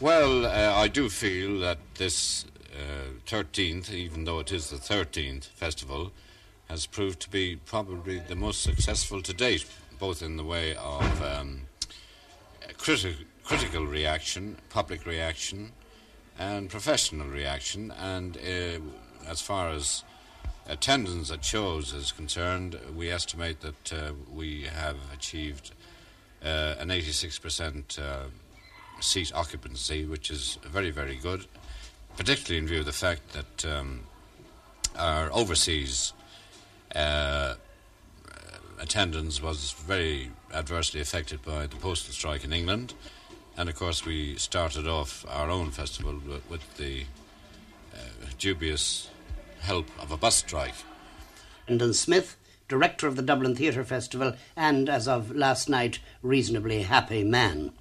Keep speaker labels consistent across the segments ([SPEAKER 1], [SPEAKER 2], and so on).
[SPEAKER 1] Well, uh, I do feel that this uh, 13th, even though it is the 13th festival, has proved to be probably the most successful to date, both in the way of um, criti- critical reaction, public reaction, and professional reaction. And uh, as far as attendance at shows is concerned, we estimate that uh, we have achieved uh, an 86% uh, seat occupancy, which is very, very good, particularly in view of the fact that um, our overseas uh, attendance was very adversely affected by the postal strike in England. And of course, we started off our own festival with, the uh, dubious help of a bus strike.
[SPEAKER 2] Brendan Smith, director of the Dublin Theatre Festival, and as of last night, reasonably happy man.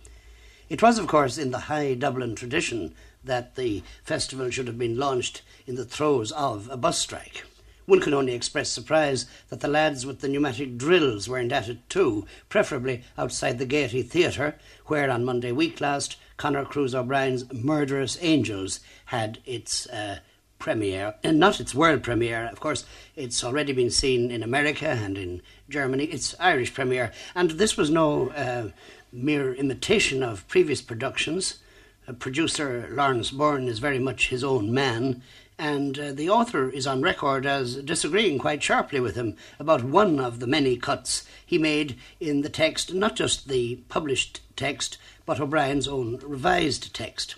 [SPEAKER 2] It was, of course, in the high Dublin tradition that the festival should have been launched in the throes of a bus strike. One can only express surprise that the lads with the pneumatic drills weren't at it too, preferably outside the Gaiety Theatre, where on Monday week last Conor Cruise O'Brien's Murderous Angels had its uh, premiere, and not its world premiere, of course, it's already been seen in America and in Germany, its Irish premiere, and this was no uh, mere imitation of previous productions. Uh, producer Lawrence Bourne is very much his own man, and uh, the author is on record as disagreeing quite sharply with him about one of the many cuts he made in the text, not just the published text, but O'Brien's own revised text.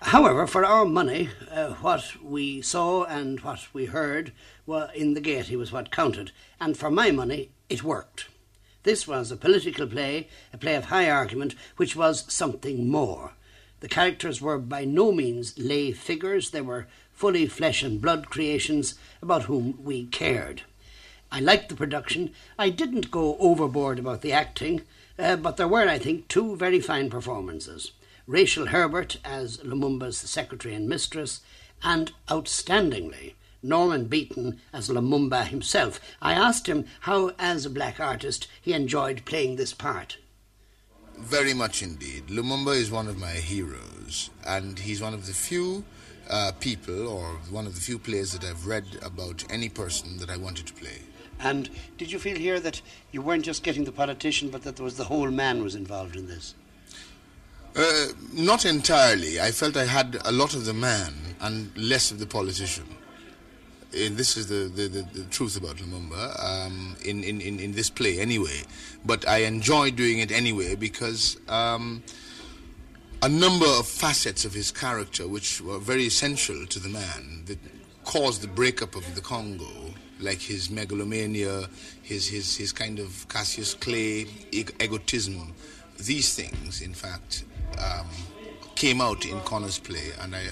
[SPEAKER 2] However, for our money, uh, what we saw and what we heard were in the Gaiety was what counted, and for my money, it worked. This was a political play, a play of high argument, which was something more. The characters were by no means lay figures, they were fully flesh and blood creations about whom we cared. I liked the production. I didn't go overboard about the acting, uh, but there were, I think, two very fine performances. Rachel Herbert as Lumumba's secretary and mistress, and outstandingly, Norman Beaton as Lumumba himself. I asked him how, as a black artist, he enjoyed playing this part.
[SPEAKER 3] Very much indeed. Lumumba is one of my heroes, and he's one of the few uh, people, or one of the few plays that I've read about any person that I wanted to play.
[SPEAKER 2] And did you feel here that you weren't just getting the politician, but that there was the whole man was involved in this?
[SPEAKER 3] Uh, not entirely. I felt I had a lot of the man and less of the politician. And this is the, the, the, the truth about Lumumba um, in, in, in, in, this play, anyway. But I enjoy doing it anyway because um, a number of facets of his character, which were very essential to the man, that caused the breakup of the Congo, like his megalomania, his, his, his kind of Cassius Clay egotism, these things, in fact, um, came out in Conor's play, and I,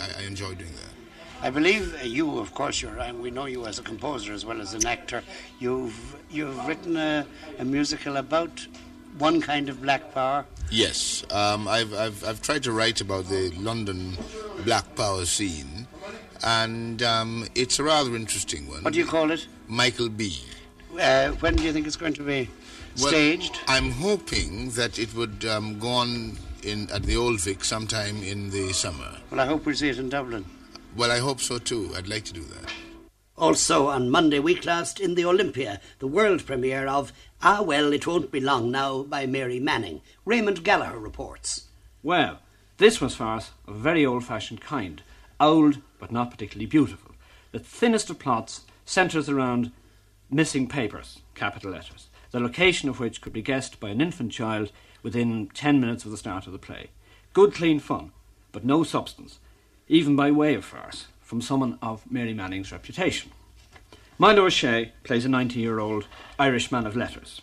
[SPEAKER 3] I, I enjoy doing that.
[SPEAKER 2] I believe you, of course, you're, and we know you as a composer as well as an actor. You've you've written a, a musical about one kind of black power.
[SPEAKER 3] Yes, um, I've, I've I've tried to write about the London black power scene, and um, it's a rather interesting one.
[SPEAKER 2] What do you call it?
[SPEAKER 3] Michael B.
[SPEAKER 2] Uh, when do you think it's going to be staged?
[SPEAKER 3] Well, I'm hoping that it would um, go on in at the Old Vic sometime in the summer.
[SPEAKER 2] Well, I hope we'll see it in Dublin.
[SPEAKER 3] Well, I hope so too. I'd like to do that.
[SPEAKER 2] Also on Monday week last in the Olympia, the world premiere of Ah Well, It Won't Be Long Now by Mary Manning. Raymond Gallagher reports.
[SPEAKER 4] Well, this was farce of a very old fashioned kind. Old, but not particularly beautiful. The thinnest of plots centres around missing papers, capital letters, the location of which could be guessed by an infant child within 10 minutes of the start of the play. Good, clean fun, but no substance, even by way of farce, from someone of Mary Manning's reputation. Milo O'Shea plays a 90 year old Irish man of letters.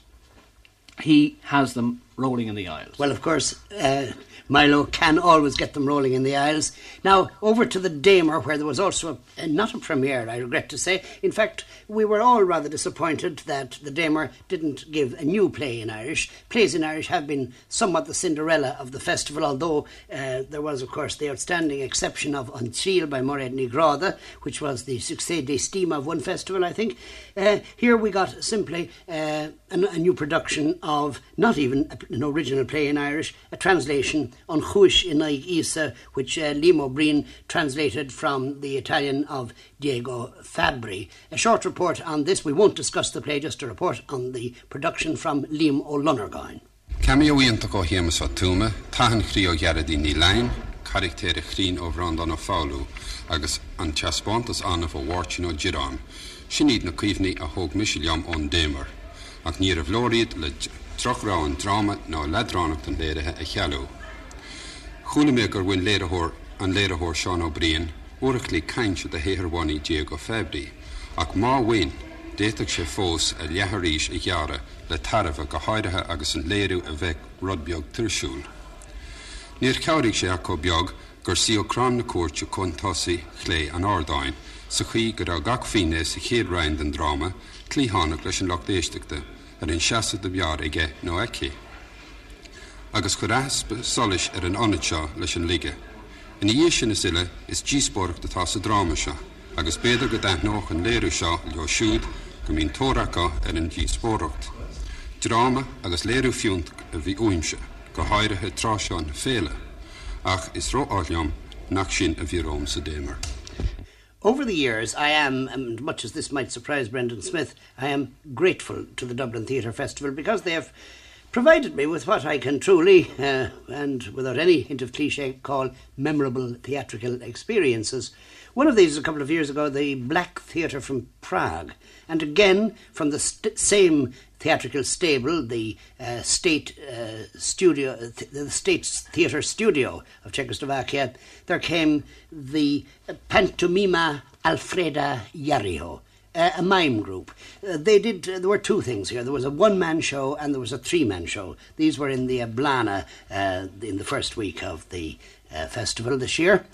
[SPEAKER 4] He has them rolling in the aisles.
[SPEAKER 2] Well, of course, uh, Milo can always get them rolling in the aisles. Now, over to the Damer, where there was also a, not a premiere, I regret to say. In fact, we were all rather disappointed that the Damer didn't give a new play in Irish. Plays in Irish have been somewhat the Cinderella of the festival, although uh, there was, of course, the outstanding exception of An Triail by Mairead Ní Ghráda, which was the succès d'estime of one festival, I think. Uh, here we got simply uh, a, a new production of not even a an original play in Irish, a translation on Chuish in Isa, which uh, Liam O'Brien translated from the Italian of Diego Fabbri. A short report on this. We won't discuss the play, just a report on the production from Liam O'Lonergoin.
[SPEAKER 5] Camíoíonnta go hémas a túme, tahan gearadí ní lein, charactéir chrín ó bhrán an fáú, agus an teaspátas anna ó bhharirtin ó Girán. Sinníd na cuomhní a thug misisiam ón démar, ach ní a le trochrá an drama ná ledránach an léirethe a chealú. Chúla mé gur bhain léirethir an léirethir seán ó bríon, uach lí caiinte a héharháí dé go febrí, ach má bhain déach sé fós a leharíis i gheara le tarmh go háirithe agus an léirú a bheith rudbeag tursúl. Níor ceirigh sé a có beag gur siocrán na cuairte chuntásaí chlé an ádáin, sa chuí gur a gach fiine sa chéad rain den drama tlíhánach leis an lochdéisteachta ar an seaasa de bear ige nó eici. Agus chu raspa solis ar an anatseo leis an lige. In dhé sin na siile is díspóach detá sa drama seo, agus béidir go d nóch an léirú seo leo siúd go mín tóracha ar an díspóracht. Drama agus léirú fiúnt a bhí uimse, go háirithe tráseán féle, ach is ró áliam nach sin a bhíróm sa démar.
[SPEAKER 2] Over the years, I am, and much as this might surprise Brendan Smith, I am grateful to the Dublin Theatre Festival because they have provided me with what I can truly, uh, and without any hint of cliche, call memorable theatrical experiences. One of these, a couple of years ago, the Black Theatre from Prague, and again from the st- same theatrical stable, the uh, state uh, studio, th- the state theatre studio of Czechoslovakia, there came the Pantomima Alfreda Yario. Uh, a mime group. Uh, they did. Uh, there were two things here. There was a one-man show and there was a three-man show. These were in the Eblana uh, in the first week of the uh, festival this year.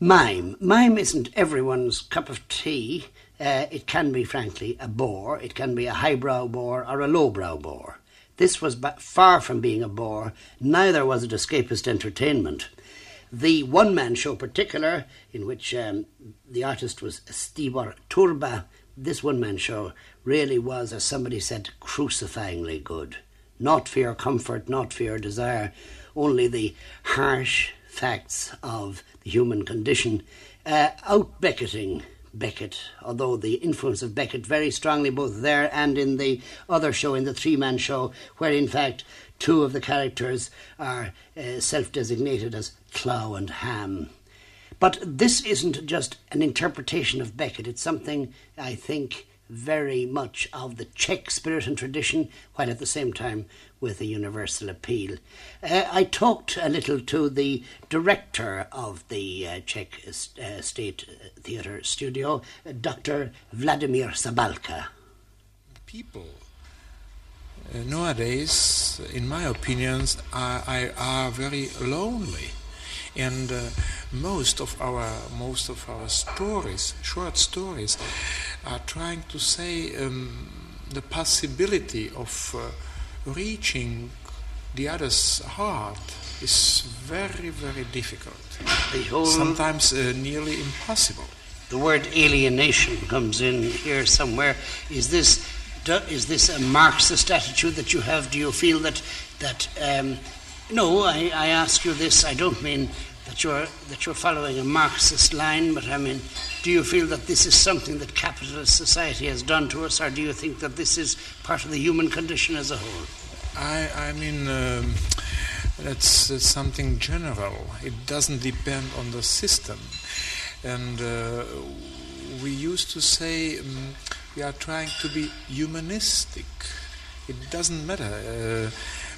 [SPEAKER 2] Mime. Mime isn't everyone's cup of tea. Uh, it can be, frankly, a bore. It can be a highbrow bore or a lowbrow bore. This was far from being a bore. Neither was it escapist entertainment. The one man show, particular, in which um, the artist was Ctibor Turba, this one man show really was, as somebody said, crucifyingly good. Not for your comfort, not for your desire, only the harsh facts of the human condition, uh, out Becketing Beckett, although the influence of Beckett very strongly both there and in the other show, in the three man show, where in fact two of the characters are uh, self designated as Clov and Hamm. But this isn't just an interpretation of Beckett, it's something I think very much of the Czech spirit and tradition, while at the same time with a universal appeal. Uh, I talked a little to the director of the uh, Czech uh, State Theatre Studio, Dr. Vladimir Sabalka.
[SPEAKER 6] People uh, nowadays, in my opinions, are, are very lonely and uh, most of our most of our stories, short stories, are trying to say um, the possibility of uh, reaching the other's heart is very very difficult. Sometimes uh, nearly impossible.
[SPEAKER 2] The word alienation comes in here somewhere. Is this is this a Marxist attitude that you have? Do you feel that that um, no, I, I ask you this. I don't mean that you're that you're following a Marxist line, but I mean, do you feel that this is something that capitalist society has done to us, or do you think that this is part of the human condition as a whole?
[SPEAKER 6] I, I mean, um, that's, something general. It doesn't depend on the system, and uh, we used to say um, we are trying to be humanistic. It doesn't matter. Uh,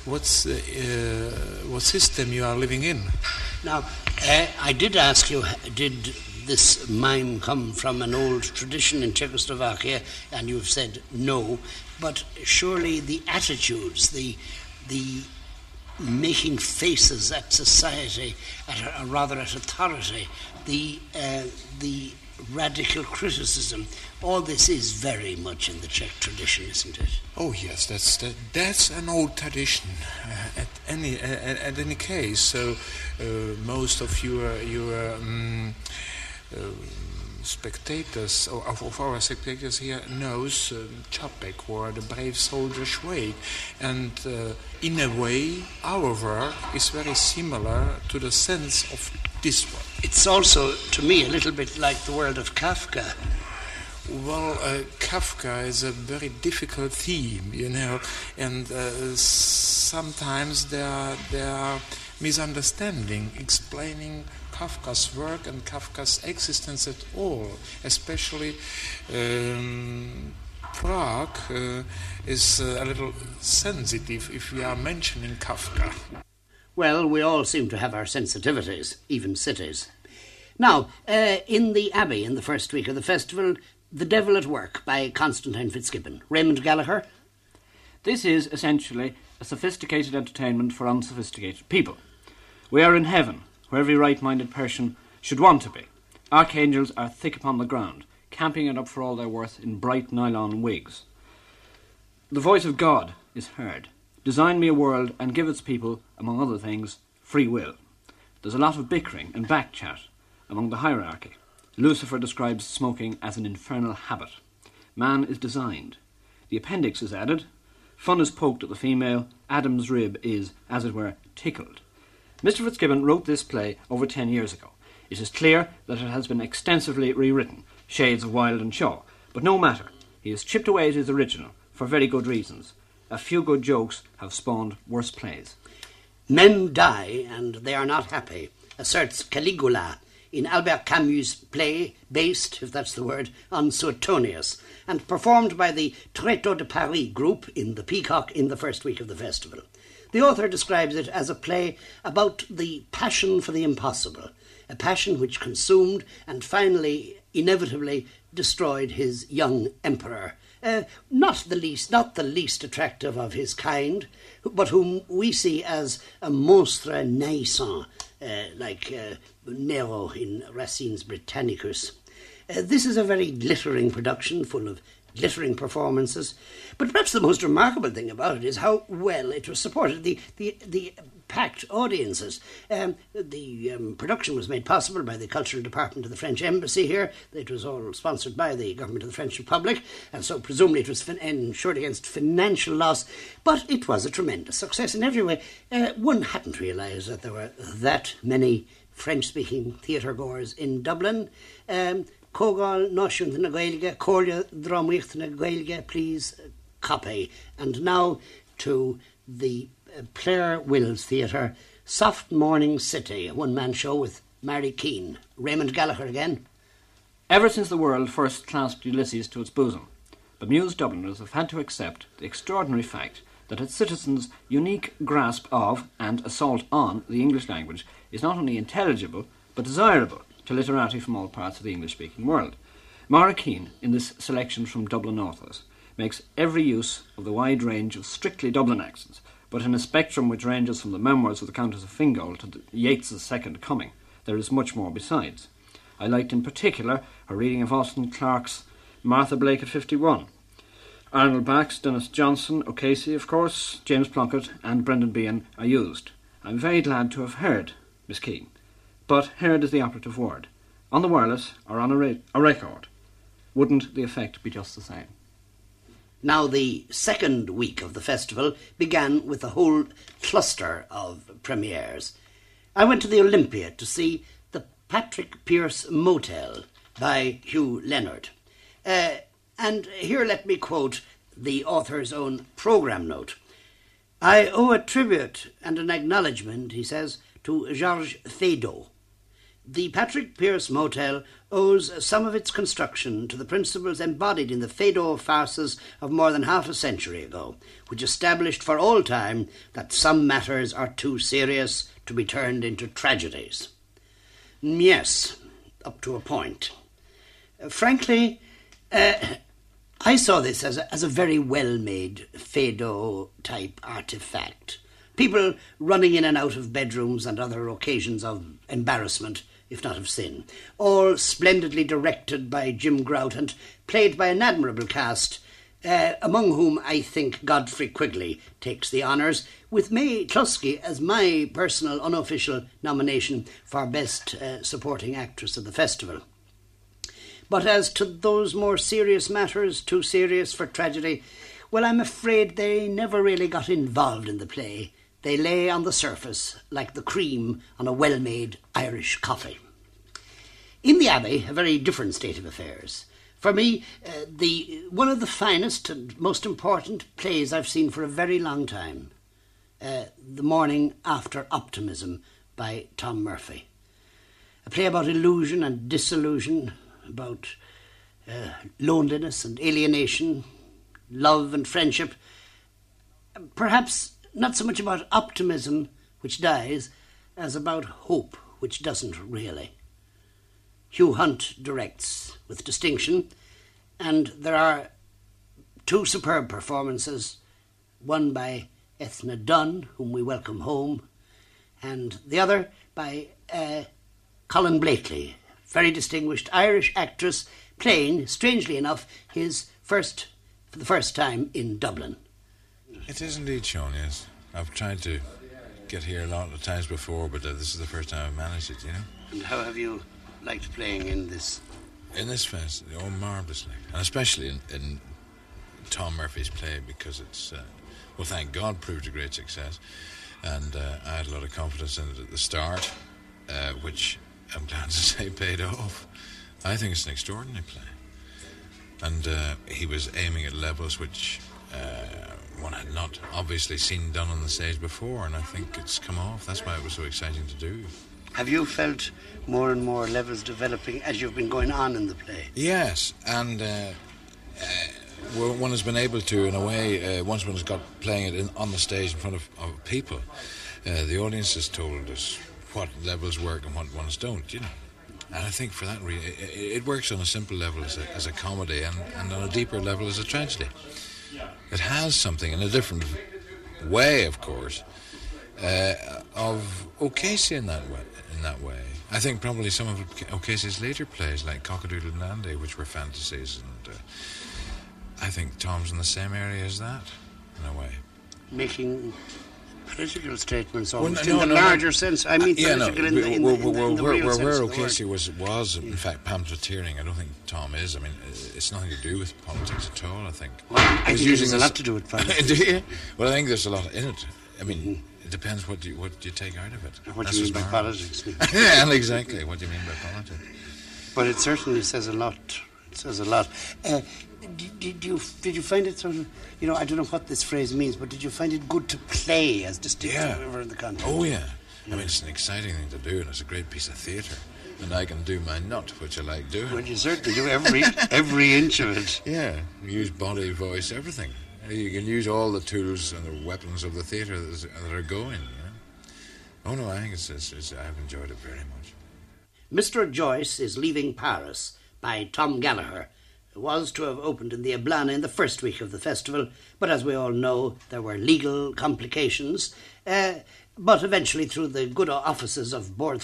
[SPEAKER 6] what's uh, what system you are living in.
[SPEAKER 2] Now, uh, I did ask you, did this mime come from an old tradition in Czechoslovakia? And you've said no, but surely the attitudes, the the making faces at society, at a, rather at authority, the uh, the radical criticism. All this is very much in the Czech tradition, isn't it?
[SPEAKER 6] Oh yes, that's that, that's an old tradition. Uh, at any uh, at any case, so uh, most of your your um, spectators of, of, our spectators here knows uh, or the brave soldier Švejk, and uh, in a way our work is very similar to the sense of this work.
[SPEAKER 2] It's also, to me, a little bit like the world of Kafka.
[SPEAKER 6] Well, uh, Kafka is a very difficult theme, you know, and uh, sometimes there are, there are misunderstanding explaining Kafka's work and Kafka's existence at all, especially um, Prague uh, is uh, a little sensitive if we are mentioning Kafka.
[SPEAKER 2] Well, we all seem to have our sensitivities, even cities. Now, uh, in the Abbey, in the first week of the festival, The Devil at Work by Constantine Fitzgibbon. Raymond Gallagher?
[SPEAKER 4] This is essentially a sophisticated entertainment for unsophisticated people. We are in heaven, where every right minded person should want to be. Archangels are thick upon the ground, camping it up for all their worth in bright nylon wigs. The voice of God is heard. Design me a world and give its people, among other things, free will. There's a lot of bickering and back chat among the hierarchy. Lucifer describes smoking as an infernal habit. Man is designed. The appendix is added. Fun is poked at the female. Adam's rib is, as it were, tickled. Mr. Fitzgibbon wrote this play over ten years ago. It is clear that it has been extensively rewritten, shades of Wilde and Shaw, but no matter. He has chipped away at his original, for very good reasons. A few good jokes have spawned worse plays.
[SPEAKER 2] Men die, and they are not happy, asserts Caligula in Albert Camus' play, based, if that's the word, on Suetonius, and performed by the Tréteaux de Paris group in the Peacock in the first week of the festival. The author describes it as a play about the passion for the impossible, a passion which consumed and finally, inevitably, destroyed his young emperor. Uh, not the least, not the least attractive of his kind, but whom we see as a monstre naissant, uh, like uh, Nero in Racine's Britannicus. Uh, this is a very glittering production, full of glittering performances. But perhaps the most remarkable thing about it is how well it was supported. The the the packed audiences. Um, the um, production was made possible by the Cultural Department of the French Embassy here. It was all sponsored by the government of the French Republic, and so presumably it was fin- insured against financial loss. But it was a tremendous success in every way. Uh, one hadn't realised that there were that many French-speaking theatre goers in Dublin. Um, náisiúnta na Gaeilge, cóirle drámíocht na please copy. And now to the uh, Claire Wills Theatre, Soft Morning City, a one-man show with Mary Keane. Raymond Gallagher again.
[SPEAKER 4] Ever since the world first clasped Ulysses to its bosom, bemused Dubliners have had to accept the extraordinary fact that its citizens' unique grasp of and assault on the English language is not only intelligible but desirable to literati from all parts of the English speaking world. Mara Keane, in this selection from Dublin authors, makes every use of the wide range of strictly Dublin accents, but in a spectrum which ranges from the memoirs of the Countess of Fingal to Yeats's Second Coming, there is much more besides. I liked in particular her reading of Austin Clarke's Martha Blake at 51. Arnold Bax, Denis Johnston, O'Casey, of course, James Plunkett, and Brendan Behan are used. I'm very glad to have heard Miss Keane. But heard is the operative word. On the wireless or on a, ra- a record, wouldn't the effect be just the same?
[SPEAKER 2] Now, the second week of the festival began with a whole cluster of premieres. I went to the Olympia to see the Patrick Pearse Motel by Hugh Leonard. Uh, and here let me quote the author's own programme note. I owe a tribute and an acknowledgement, he says, to Georges Feydeau. The Patrick Pearse Motel owes some of its construction to the principles embodied in the Feydeau farces of more than half a century ago, which established for all time that some matters are too serious to be turned into tragedies. Yes, up to a point. Frankly, uh, I saw this as a, as a very well made Feydeau type artifact. People running in and out of bedrooms and other occasions of embarrassment, if not of sin. All splendidly directed by Jim Grout and played by an admirable cast, uh, among whom I think Godfrey Quigley takes the honours, with May Cluskey as my personal unofficial nomination for Best uh, Supporting Actress of the festival. But as to those more serious matters, too serious for tragedy, well, I'm afraid they never really got involved in the play. They lay on the surface like the cream on a well made Irish coffee. In the Abbey, a very different state of affairs. For me, uh, the one of the finest and most important plays I've seen for a very long time. Uh, the Morning After Optimism by Tom Murphy. A play about illusion and disillusion, about uh, loneliness and alienation, love and friendship. Perhaps not so much about optimism, which dies, as about hope, which doesn't really. Hugh Hunt directs with distinction, and there are two superb performances one by Eithne Dunne, whom we welcome home, and the other by uh, Colin Blakely, very distinguished Irish actress, playing, strangely enough, his first, for the first time in Dublin.
[SPEAKER 7] It is indeed, Sean, yes. I've tried to get here a lot of times before, but uh, this is the first time I've managed it, you know?
[SPEAKER 2] And how have you liked playing in this?
[SPEAKER 7] In this fest, oh, marvellously. And especially in, in Tom Murphy's play, because it's, uh, well, thank God, proved a great success. And uh, I had a lot of confidence in it at the start, uh, which I'm glad to say paid off. I think it's an extraordinary play. And uh, he was aiming at levels which uh, one had not obviously seen done on the stage before, and I think it's come off. That's why it was so exciting to do.
[SPEAKER 2] Have you felt more and more levels developing as you've been going on in the play?
[SPEAKER 7] Yes, and uh, uh, one has been able to, in a way, uh, once one has got playing it in, on the stage in front of, of people, uh, the audience has told us what levels work and what ones don't, you know. And I think for that reason, it, it, works on a simple level as a, as a comedy and, and on a deeper level as a tragedy. It has something in a different way, of course, uh, of O'Casey in that way. In that way, I think probably some of O'Casey's later plays, like Cockadoodle Dandy, which were fantasies, and uh, I think Tom's in the same area as that, in a way.
[SPEAKER 2] Making political statements well, no, in the no, larger no. sense. I mean, yeah, political in, the, in, well, in, the
[SPEAKER 7] where,
[SPEAKER 2] real
[SPEAKER 7] where, O'Casey was was in fact pamphleteering. I don't think Tom is. I mean, it's nothing to do with politics at all. I think.
[SPEAKER 2] Well, I think there's a lot to do with politics.
[SPEAKER 7] do you? Well, I think there's a lot in it. I mean. Mm-hmm. It depends what you what you take out of it.
[SPEAKER 2] What do you mean by politics?
[SPEAKER 7] yeah, exactly what do you mean by politics.
[SPEAKER 2] But it certainly says a lot. It says a lot. Uh, did, did, you did you find it sort of you know I don't know what this phrase means, but did you find it good to play as distinct yeah. from in the country?
[SPEAKER 7] Oh yeah. yeah. I mean it's an exciting thing to do, and it's a great piece of theatre. And I can do my nut, which I like doing.
[SPEAKER 2] Well, you certainly do every every inch of it.
[SPEAKER 7] Yeah, use body, voice, everything. You can use all the tools and the weapons of the theatre that are going. You know? Oh no, I think it's, it's, it's I've enjoyed it very much.
[SPEAKER 2] Mr. Joyce is leaving Paris by Tom Gallagher it was to have opened in the Eblana in the first week of the festival, but as we all know, there were legal complications. Uh, but eventually, through the good offices of Bord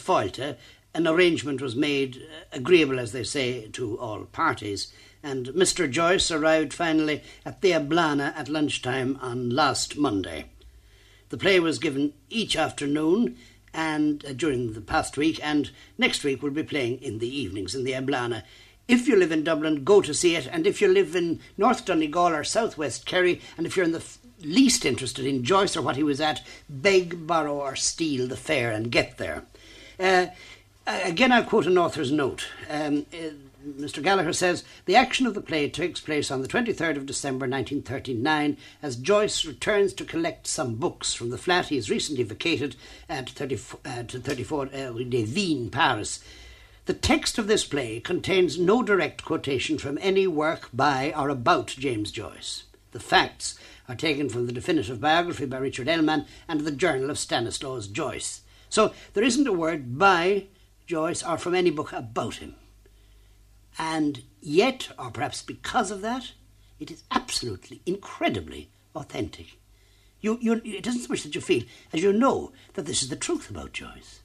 [SPEAKER 2] an arrangement was made, uh, agreeable, as they say, to all parties. And Mr. Joyce arrived finally at the Eblana at lunchtime on last Monday. The play was given each afternoon and uh, during the past week, and next week we'll be playing in the evenings in the Eblana. If you live in Dublin, go to see it. And if you live in North Donegal or Southwest Kerry, and if you're in the least interested in Joyce or what he was at, beg, borrow, or steal the fare and get there. Uh, again, I'll quote an author's note. Um, uh, Mr. Gallagher says the action of the play takes place on the 23rd of December 1939 as Joyce returns to collect some books from the flat he has recently vacated at 30, uh, to 34 uh, des Vignes, Paris. The text of this play contains no direct quotation from any work by or about James Joyce. The facts are taken from the definitive biography by Richard Ellmann and the Journal of Stanislaus Joyce. So there isn't a word by Joyce or from any book about him. And yet, or perhaps because of that, it is absolutely, incredibly authentic. You, you, it isn't so much that you feel as you know that this is the truth about Joyce.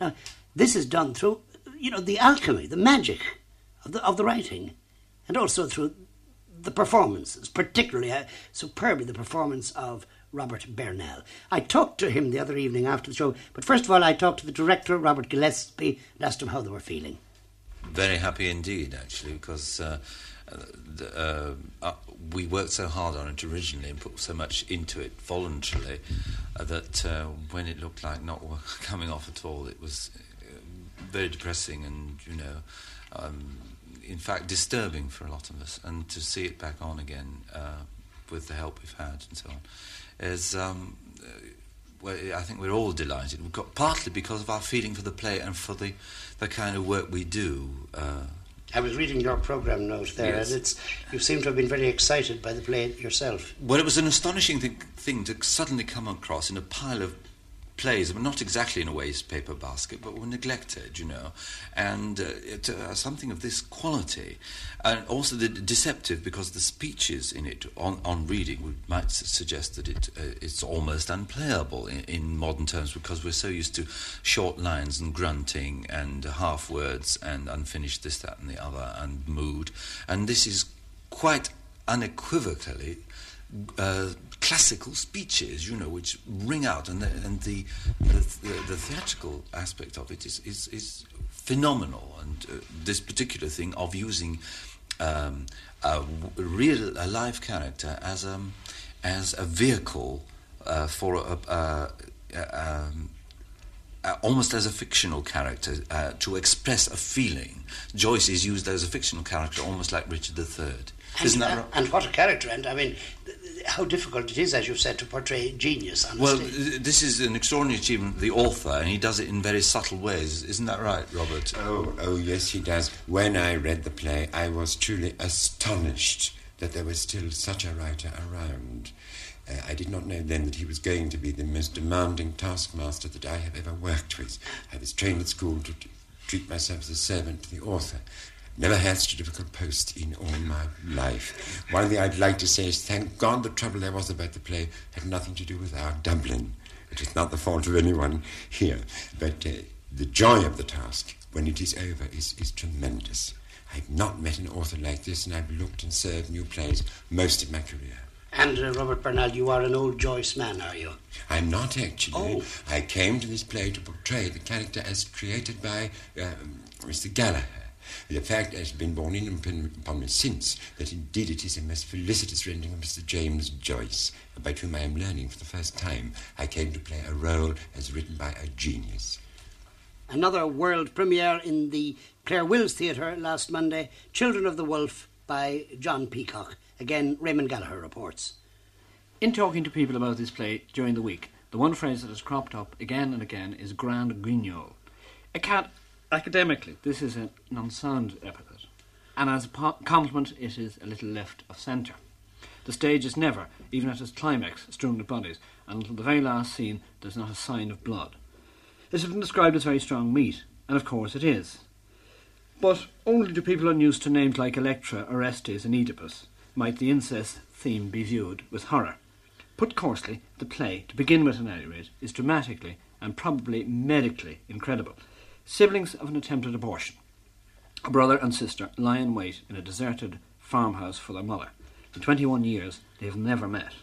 [SPEAKER 2] Now, this is done through you know, the alchemy, the magic of the, of the writing, and also through the performances, particularly uh, superbly the performance of Robert Bernal. I talked to him the other evening after the show, but first of all, I talked to the director, Robert Gillespie, and asked him how they were feeling.
[SPEAKER 8] Very happy indeed, actually, because uh, uh, uh, we worked so hard on it originally and put so much into it voluntarily uh, that uh, when it looked like not coming off at all, it was very depressing and, you know, um, in fact, disturbing for a lot of us. And to see it back on again with the help we've had and so on is. Um, well, I think we're all delighted. We've got partly because of our feeling for the play and for the, the kind of work we do. Uh,
[SPEAKER 2] I was reading your program note there,
[SPEAKER 8] yes.
[SPEAKER 2] and it's you seem to have been very excited by the play yourself.
[SPEAKER 8] Well, it was an astonishing thing, thing to suddenly come across in a pile of plays, not exactly in a waste paper basket, but were neglected, you know, and uh, it, uh, something of this quality, and also the deceptive because the speeches in it on, on reading would, might suggest that it uh, it's almost unplayable in, in, modern terms because we're so used to short lines and grunting and half words and unfinished this, that, and the other and mood, and this is quite unequivocally uh, classical speeches, you know, which ring out, and the, and the, the, the theatrical aspect of it is, is, is phenomenal. And uh, this particular thing of using um, a real, a live character as a, as a vehicle uh, for a, a, a um, uh, almost as a fictional character uh, to express a feeling. Joyce is used as a fictional character, almost like Richard III.
[SPEAKER 2] Isn't that right? And what a character! And I mean, how difficult it is, as you've said, to portray genius. Honestly.
[SPEAKER 8] Well, this is an extraordinary achievement of the author, and he does it in very subtle ways. Isn't that right, Robert?
[SPEAKER 9] Oh, oh, yes, he does. When I read the play, I was truly astonished that there was still such a writer around. Uh, I did not know then that he was going to be the most demanding taskmaster that I have ever worked with. I was trained at school to t- treat myself as a servant to the author. Never had such a difficult post in all my life. One thing I'd like to say is thank God the trouble there was about the play had nothing to do with our Dublin. It is not the fault of anyone here. But uh, the joy of the task when it is over is, is tremendous. I've not met an author like this, and I've looked and served new plays most of my career.
[SPEAKER 2] And uh, Robert Bernal, you are an old Joyce man, are you?
[SPEAKER 9] I'm not actually.
[SPEAKER 2] Oh.
[SPEAKER 9] I came to this play to portray the character as created by uh, Mr. Gallagher. The fact has been borne in upon me since that indeed it is a most felicitous rendering of Mr. James Joyce, about whom I am learning for the first time. I came to play a role as written by a genius.
[SPEAKER 2] Another world premiere in the Clare Wills Theatre last Monday, Children of the Wolf by John Peacock. Again, Raymond Gallagher reports.
[SPEAKER 4] In talking to people about this play during the week, the one phrase that has cropped up again and again is grand guignol. A cat Academically, this is an unsound epithet, and as a compliment, it is a little left of centre. The stage is never, even at its climax, strewn with bodies, and until the very last scene, there's not a sign of blood. This has been described as very strong meat, and of course it is. But only to people unused to names like Electra, Orestes, and Oedipus might the incest theme be viewed with horror. Put coarsely, the play, to begin with at any rate, is dramatically and probably medically incredible siblings of an attempted abortion. A brother and sister lie in wait in a deserted farmhouse for their mother. In 21 years, they have never met.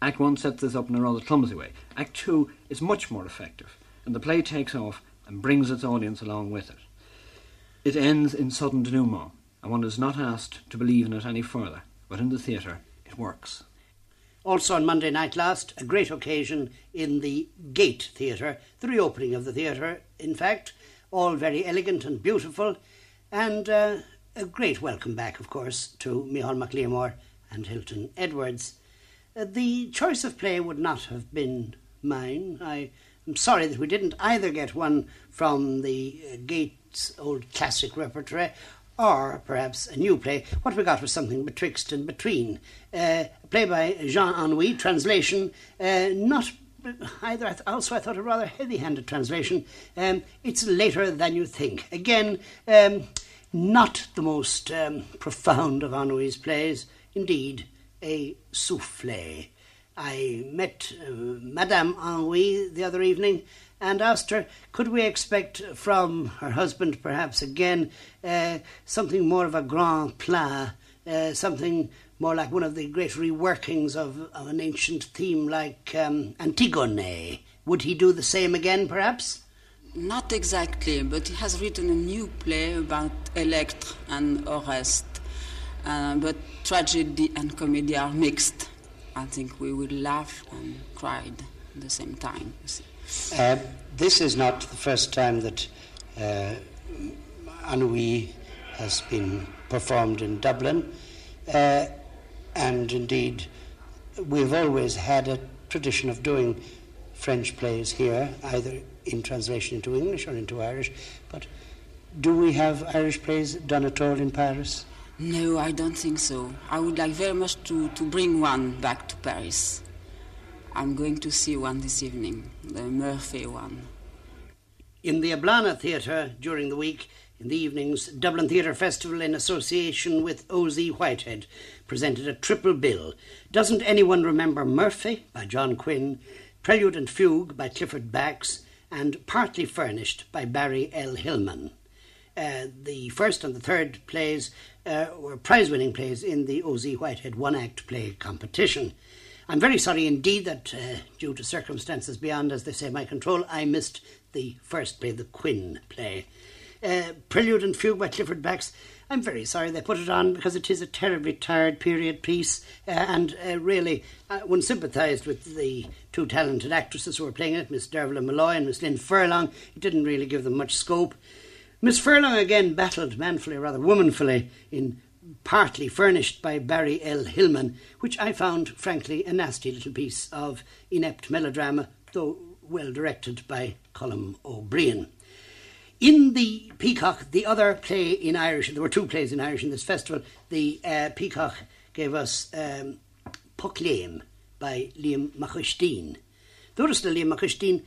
[SPEAKER 4] Act 1 sets this up in a rather clumsy way. Act 2 is much more effective, and the play takes off and brings its audience along with it. It ends in sudden denouement, and one is not asked to believe in it any further, but in the theatre, it works.
[SPEAKER 2] Also on Monday night last, a great occasion in the Gate Theatre, the reopening of the theatre, in fact, all very elegant and beautiful, and uh, a great welcome back, of course, to Micheál Mac and Hilton Edwards. Uh, the choice of play would not have been mine. I am sorry that we didn't either get one from the uh, Gates old classic repertoire or perhaps a new play. What we got was something betwixt and between. Uh, a play by Jean Anouilh, translation, uh, not either also I thought a rather heavy-handed translation. Um, it's later than you think. Again, um, not the most um, profound of Anouilh's plays. Indeed, a souffle. I met uh, Madame Anouilh the other evening and asked her, could we expect from her husband, perhaps again, uh, something more of a grand plat, uh, something more like one of the great reworkings of, of an ancient theme like um, Antigone. Would he do the same again, perhaps?
[SPEAKER 10] not exactly, but he has written a new play about Electre and Oreste. Uh, but tragedy and comedy are mixed. I think we will laugh and cry at the same time.
[SPEAKER 2] Uh, this is not the first time that uh, Anouilh has been performed in Dublin, uh, and indeed, we've always had a tradition of doing French plays here, either in translation into English or into Irish. But do we have Irish plays done at all in Paris?
[SPEAKER 10] No, I don't think so. I would like very much to, to bring one back to Paris. I'm going to see one this evening, the Murphy one.
[SPEAKER 2] In the Eblana Theatre during the week, in the evenings, Dublin Theatre Festival, in association with O.Z. Whitehead, presented a triple bill. Doesn't anyone remember Murphy by John Quinn, Prelude and Fugue by Clifford Bax, and Partly Furnished by Barry L. Hillman? Uh, the first and the third plays uh, were prize winning plays in the O.Z. Whitehead one act play competition. I'm very sorry indeed that, uh, due to circumstances beyond, as they say, my control, I missed the first play, the Quinn play. Uh, Prelude and Fugue by Clifford Bax. I'm very sorry they put it on because it is a terribly tired period piece, uh, and uh, really uh, one sympathised with the two talented actresses who were playing it, Miss Dervla Malloy and Miss Lynn Furlong. It didn't really give them much scope. Miss Furlong again battled manfully, rather womanfully, in partly furnished by Barry L. Hillman, which I found, frankly, a nasty little piece of inept melodrama, though well directed by Colm O'Brien. In the Peacock, the other play in Irish, there were two plays in Irish in this festival. The uh, Peacock gave us um, Puckléim by Liam Mac Uistín. Dúras le Liam Mac Uistín,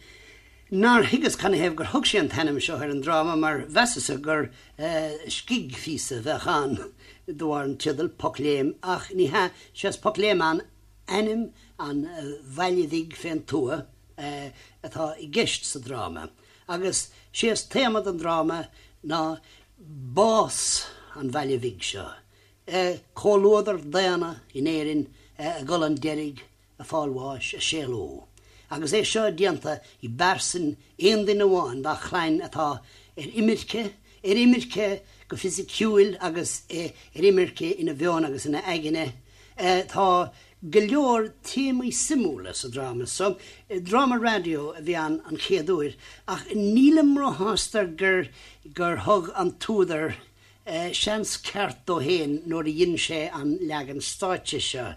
[SPEAKER 2] nar higus kann hef gur hog sé an tannim seo ar an drama mar vesasa gur uh, skig fisa bheitchan dúar an ach ní ha ses Puckléim an enim an uh, uh, atá i gist sa drama. agus sios téamad an drama ná bás an bhaile vig seo. Uh, Cólóidir déana in éirin uh, a go an derig a fáháis a séló. agus é seo dianta i bersan éon duine bháin dá chlein atá ar imirce ar imirce go fisiciúil agus ar imirce ina bheán agus ina aigeine. Tá go leor téí simúla sa drama so drama radio a bhí an an chéadúir ach nílam rothástar gur gur thug an túidir uh, seans ceart ó héin nóair a dhéon sé an legan stáite se,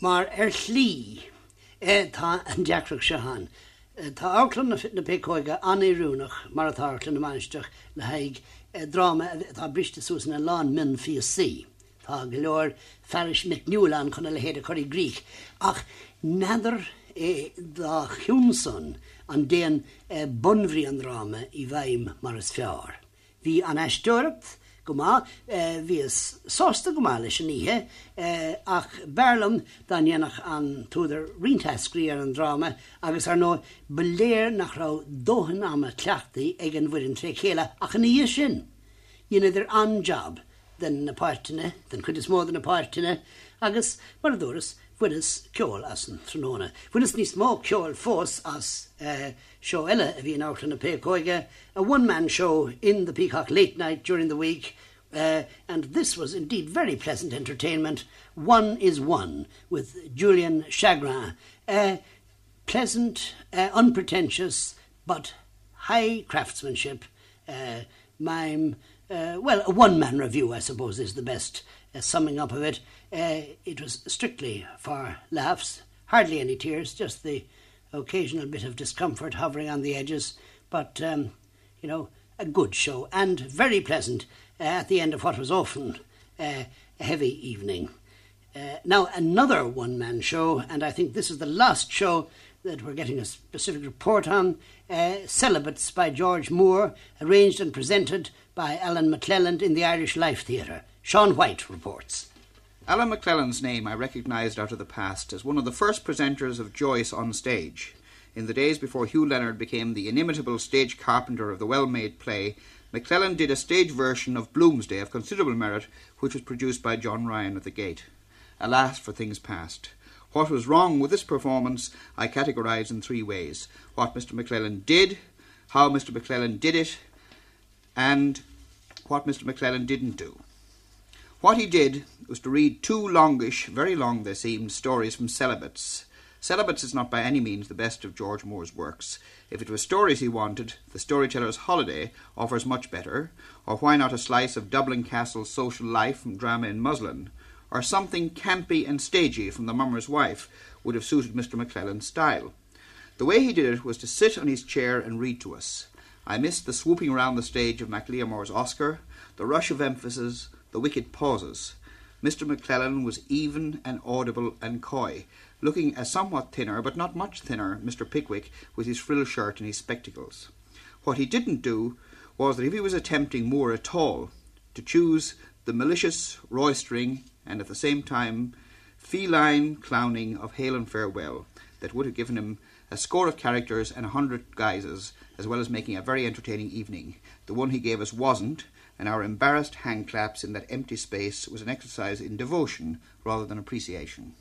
[SPEAKER 2] mar ar lí tá an deacrach se han. Tá álan na fit na pécóige anéúnach mar atálan na maiisteach le haig drama tá briste súsan na lán min fi si. Tá go leor feris McNewlan chuna le héad a choí Gríich ach neidir é dá chiúmson an déan bunhrí an ráme i bhaim mar is fear. Bhí an eisteircht go má vís sásta go má leis an ihe ach berlam dahéannach an túidir rintascrí ar an drama agus ar nó beléir nach ra dóhan am a cleachtaí ag an bhuiin tre chéile ach an níos sin. Dine idir anjab den napáirtine den chud is mód an napáirtine agus mar dúras fuidas ceol as an tróna. Fuidas níos mó ceol fós as uh, show eile a bhíon out in a Pecoige, a one-man show in the Peacock late night during the week, uh, and this was indeed very pleasant entertainment. One is one with Julian Chagrin, uh, pleasant, uh, unpretentious, but high craftsmanship, mime. Uh, well, a one-man review, I suppose, is the best uh, summing up of it. Uh, it was strictly for laughs, hardly any tears, just the occasional bit of discomfort hovering on the edges, but, um, you know, a good show and very pleasant uh, at the end of what was often uh, a heavy evening. Uh, now, another one man show, and I think this is the last show that we're getting a specific report on uh, Celibates by George Moore, arranged and presented by Alan McClelland in the Irish Life Theatre. Sean White reports.
[SPEAKER 11] Alan McClelland's name I recognised out of the past as one of the first presenters of Joyce on stage. In the days before Hugh Leonard became the inimitable stage carpenter of the well made play, McClelland did a stage version of Bloomsday of considerable merit, which was produced by John Ryan at the Gate. Alas for things past. What was wrong with this performance I categorise in three ways what Mr. McClelland did, how Mr. McClelland did it, and what Mr. McClelland didn't do. What he did was to read two longish, very long they seemed, stories from Celibates. Celibates is not by any means the best of George Moore's works. If it was stories he wanted, The Storyteller's Holiday offers much better, or why not a slice of Dublin Castle's social life from Drama in Muslin, or something campy and stagey from The Mummer's Wife would have suited Mr. McClelland's style. The way he did it was to sit on his chair and read to us. I missed the swooping round the stage of MacLiammóir's Oscar, the rush of emphasis, the wicked pauses. Mr. McClellan was even and audible and coy, looking a somewhat thinner, but not much thinner, Mr. Pickwick with his frill shirt and his spectacles. What he didn't do was that if he was attempting Moore at all, to choose the malicious, roistering, and at the same time feline clowning of Hail and Farewell that would have given him a score of characters and a hundred guises, as well as making a very entertaining evening. The one he gave us wasn't, and our embarrassed hand claps in that empty space was an exercise in devotion rather than appreciation.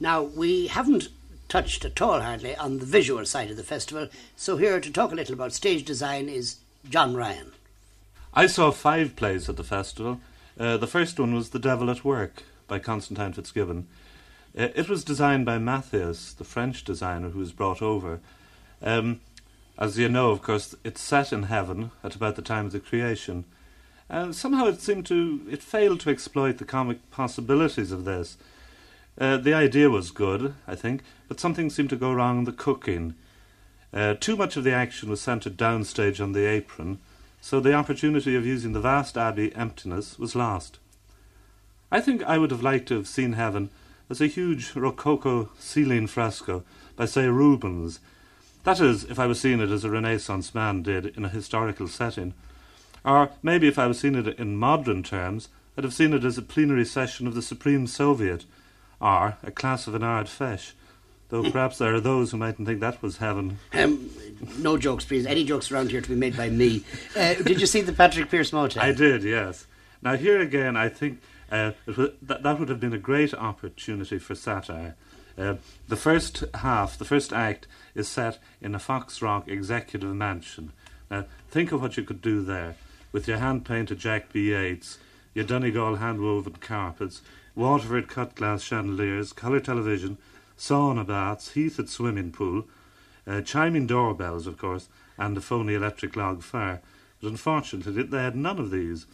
[SPEAKER 2] Now, we haven't touched at all hardly on the visual side of the festival, so here to talk a little about stage design is John Ryan.
[SPEAKER 12] I saw five plays at the festival. Uh, the first one was The Devil at Work by Constantine Fitzgibbon. Uh, it was designed by Matthias, the French designer who was brought over. Um, as you know, of course, it's set in heaven at about the time of the creation. And somehow it seemed to, it failed to exploit the comic possibilities of this. Uh, the idea was good, I think, but something seemed to go wrong in the cooking. Uh, too much of the action was centred downstage on the apron, so the opportunity of using the vast abbey emptiness was lost. I think I would have liked to have seen heaven as a huge rococo ceiling fresco by, say, Rubens. That is, if I was seeing it as a Renaissance man did in a historical setting. Or maybe if I was seeing it in modern terms, I'd have seen it as a plenary session of the Supreme Soviet, or a class of an Ard Fheis. Though perhaps there are those who mightn't think that was heaven.
[SPEAKER 2] Um, no jokes, please. Any jokes around here to be made by me. Uh, did you see the Patrick Pearse Motel?
[SPEAKER 12] I did, yes. Now, here again, I think uh, was, that, that would have been a great opportunity for satire. Uh, the first half, the first act, is set in a Foxrock executive mansion. Now, think of what you could do there with your hand painted Jack B. Yeats, your Donegal hand woven carpets, Waterford cut glass chandeliers, colour television, sauna baths, heated swimming pool, uh, chiming doorbells, of course, and a phony electric log fire. But unfortunately, they had none of these.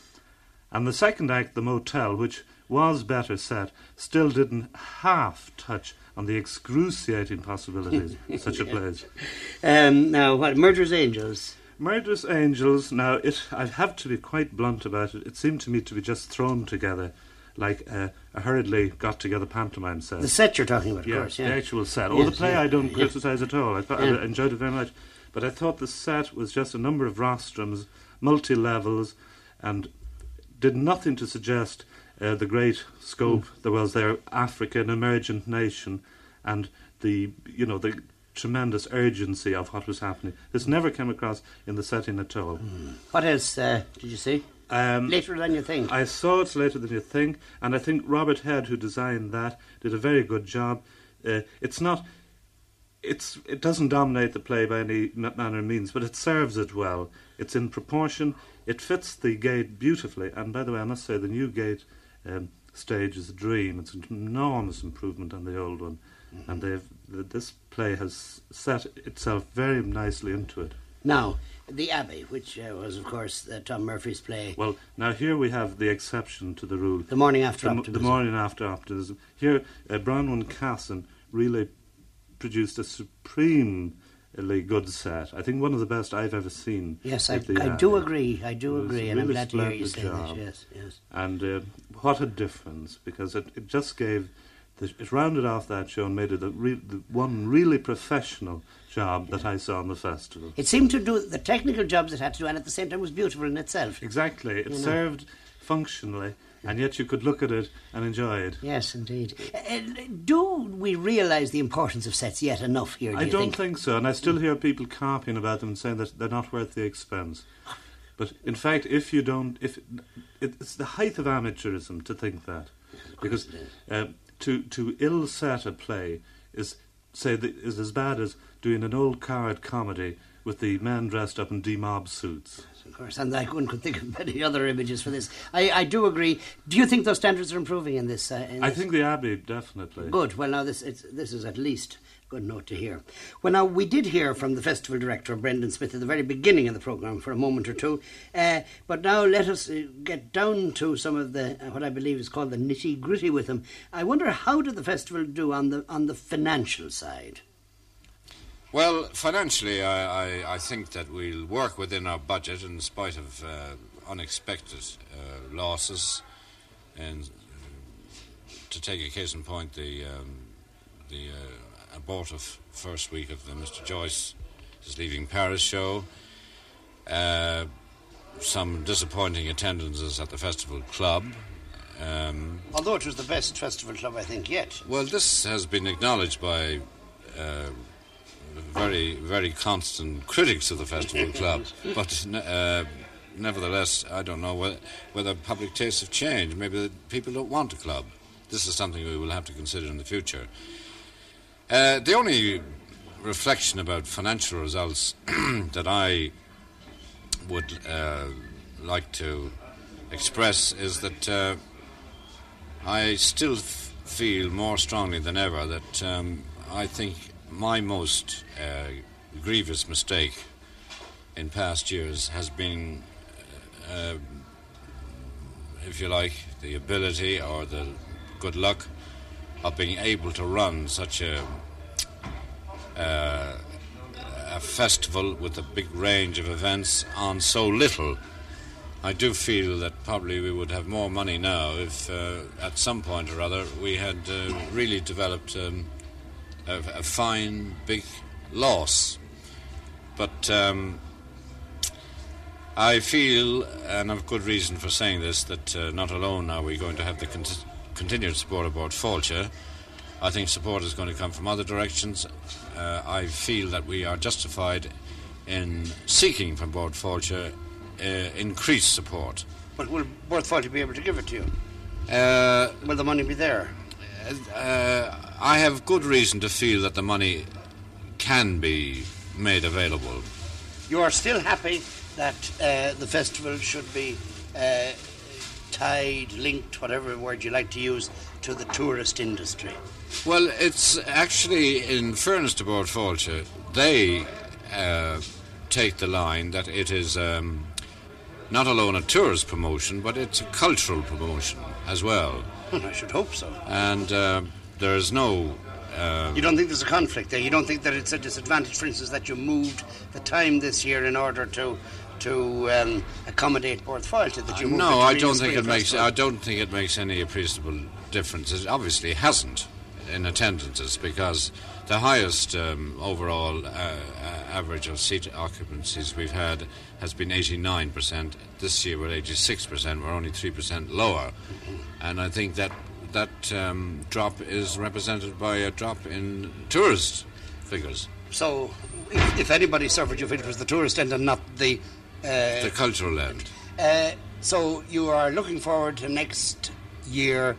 [SPEAKER 12] And the second act, the motel, which was better set, still didn't half touch on the excruciating possibilities of such a place.
[SPEAKER 2] Um, now, what? Murderous Angels?
[SPEAKER 12] Murderous Angels, now, it, I have to be quite blunt about it. It seemed to me to be just thrown together like a, a hurriedly got together pantomime set.
[SPEAKER 2] The set you're talking about, of
[SPEAKER 12] yeah,
[SPEAKER 2] course, yeah.
[SPEAKER 12] the actual set. Oh, the play
[SPEAKER 2] yeah,
[SPEAKER 12] I don't
[SPEAKER 2] yeah.
[SPEAKER 12] criticise at all. I, thought. I enjoyed it very much. But I thought the set was just a number of rostrums, multi levels, and did nothing to suggest uh, the great scope
[SPEAKER 2] Hmm.
[SPEAKER 12] there was there, Africa, an emergent nation, and the you know the tremendous urgency of what was happening. This never came across in the setting at all.
[SPEAKER 2] What else uh, did you see?
[SPEAKER 12] Um,
[SPEAKER 2] Later than you think.
[SPEAKER 12] I saw it later than you think, and I think Robert Head, who designed that, did a very good job. Uh, it's not, it's it doesn't dominate the play by any manner of means, but it serves it well. It's in proportion. It fits the gate beautifully. And by the way, I must say the new gate um, stage is a dream. It's an enormous improvement on the old one, and they've this play has set itself very nicely into it.
[SPEAKER 2] Now, The Abbey, which uh, was, of course, uh, Tom Murphy's play.
[SPEAKER 12] Well, now here we have the exception to the rule.
[SPEAKER 2] The morning after
[SPEAKER 12] the,
[SPEAKER 2] optimism.
[SPEAKER 12] The morning after optimism. Here, uh, Bronwen Casson really produced a supremely good set. I think one of the best I've ever seen.
[SPEAKER 2] Yes, I, I do agree. I do agree, and I'm glad to hear you say
[SPEAKER 12] splendid
[SPEAKER 2] that. Yes, yes.
[SPEAKER 12] And uh, what a difference, because it, it just gave, the, it rounded off that show and made it a re- the one really professional job that I saw on the festival.
[SPEAKER 2] It seemed to do the technical jobs it had to do, and at the same time was beautiful in itself.
[SPEAKER 12] Exactly. It
[SPEAKER 2] You know.
[SPEAKER 12] served functionally, and yet you could look at it and enjoy it.
[SPEAKER 2] Yes, indeed. Uh, do we realise the importance of sets yet enough here? Do
[SPEAKER 12] I don't
[SPEAKER 2] think?
[SPEAKER 12] think so, and I still hear people carping about them and saying that they're not worth the expense. But in fact, if you don't, if it's the height of amateurism to think that, because uh, to to ill set a play is say that, is as bad as doing an old card comedy with the men dressed up in demob suits.
[SPEAKER 2] Of course, and I one could think of many other images for this. I, I do agree. Do you think those standards are improving in this? Uh, in
[SPEAKER 12] I
[SPEAKER 2] this?
[SPEAKER 12] think the Abbey definitely.
[SPEAKER 2] Good. Well, now this it's, this is at least good note to hear. Well, now we did hear from the festival director, Brendan Smith, at the very beginning of the programme for a moment or two. Uh, but now let us uh, get down to some of the uh, what I believe is called the nitty gritty with him. I wonder how did the festival do on the on the financial side.
[SPEAKER 1] Well, financially, I, I, I think that we'll work within our budget in spite of uh, unexpected uh, losses. And uh, to take a case in point, the um, the uh, abortive first week of the Mr. Joyce is leaving Paris show. Uh, some disappointing attendances at the festival club. Um,
[SPEAKER 2] Although it was the best festival club, I think, yet.
[SPEAKER 1] well, this has been acknowledged by uh, very, very constant critics of the festival club. But uh, nevertheless, I don't know whether, whether public tastes have changed. Maybe people don't want a club. This is something we will have to consider in the future. Uh, the only reflection about financial results that I would uh, like to express is that uh, I still f- feel more strongly than ever that um, I think my most uh, grievous mistake in past years has been, uh, if you like, the ability or the good luck of being able to run such a uh, a festival with a big range of events on so little. I do feel that probably we would have more money now if, uh, at some point or other, we had uh, really developed um, a, a fine, big loss. But um, I feel, and I've good reason for saying this, that uh, not alone are we going to have the con- continued support of Bord Fáilte. I think support is going to come from other directions. Uh, I feel that we are justified in seeking from Bord Fáilte uh, increased support.
[SPEAKER 2] But will Bord Fáilte be able to give it to you?
[SPEAKER 1] Uh,
[SPEAKER 2] will the money be there?
[SPEAKER 1] Uh, I have good reason to feel that the money can be made available.
[SPEAKER 2] You are still happy that uh, the festival should be uh, tied, linked, whatever word you like to use, to the tourist industry.
[SPEAKER 1] Well, it's actually, in fairness to Bord Fáilte, they uh, take the line that it is um, not alone a tourist promotion, but it's a cultural promotion as well.
[SPEAKER 2] I should hope so.
[SPEAKER 1] And uh, there is no. Uh,
[SPEAKER 2] You don't think there's a conflict there? You don't think that it's a disadvantage, for instance, that you moved the time this year in order to to um, accommodate Bord Fáilte? That you it
[SPEAKER 1] no,
[SPEAKER 2] to
[SPEAKER 1] I don't think it makes. I don't think it makes any appreciable difference. It obviously hasn't in attendances because the highest um, overall uh, uh, average of seat occupancies we've had has been 89%. This year we're 86%. We're only 3% lower, and I think that that um, drop is represented by a drop in tourist figures.
[SPEAKER 2] So, if, if anybody suffered, you feel it was the tourist end and not the. Uh,
[SPEAKER 1] the cultural land.
[SPEAKER 2] Uh, so you are looking forward to next year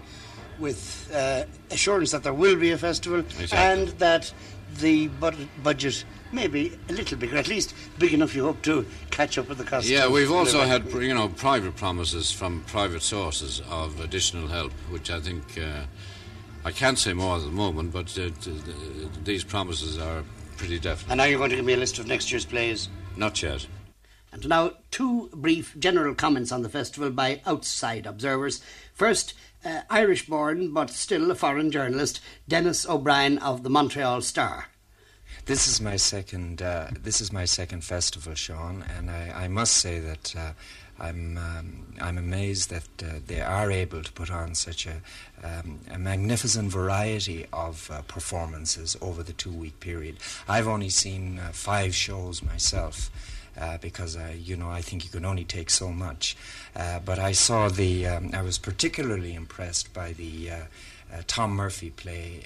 [SPEAKER 2] with uh, assurance that there will be a festival
[SPEAKER 1] Exactly.
[SPEAKER 2] and that the bud- budget may be a little bigger, at least big enough you hope to catch up with the cost.
[SPEAKER 1] Yeah, we've also had you know private promises from private sources of additional help, which I think uh, I can't say more at the moment, but uh, these promises are pretty definite.
[SPEAKER 2] And now you're going to give me a list of next year's plays.
[SPEAKER 1] Not yet.
[SPEAKER 2] And now, two brief general comments on the festival by outside observers. First, uh, Irish born but still a foreign journalist, Dennis O'Brien of the Montreal Star.
[SPEAKER 13] This is my second. Uh, this is my second festival, Sean, and I, I must say that uh, I'm um, I'm amazed that uh, they are able to put on such a um, a magnificent variety of uh, performances over the two week period. I've only seen uh, five shows myself. Uh, because uh, you know I think you can only take so much, uh, but I saw the um, I was particularly impressed by the uh, uh, Tom Murphy play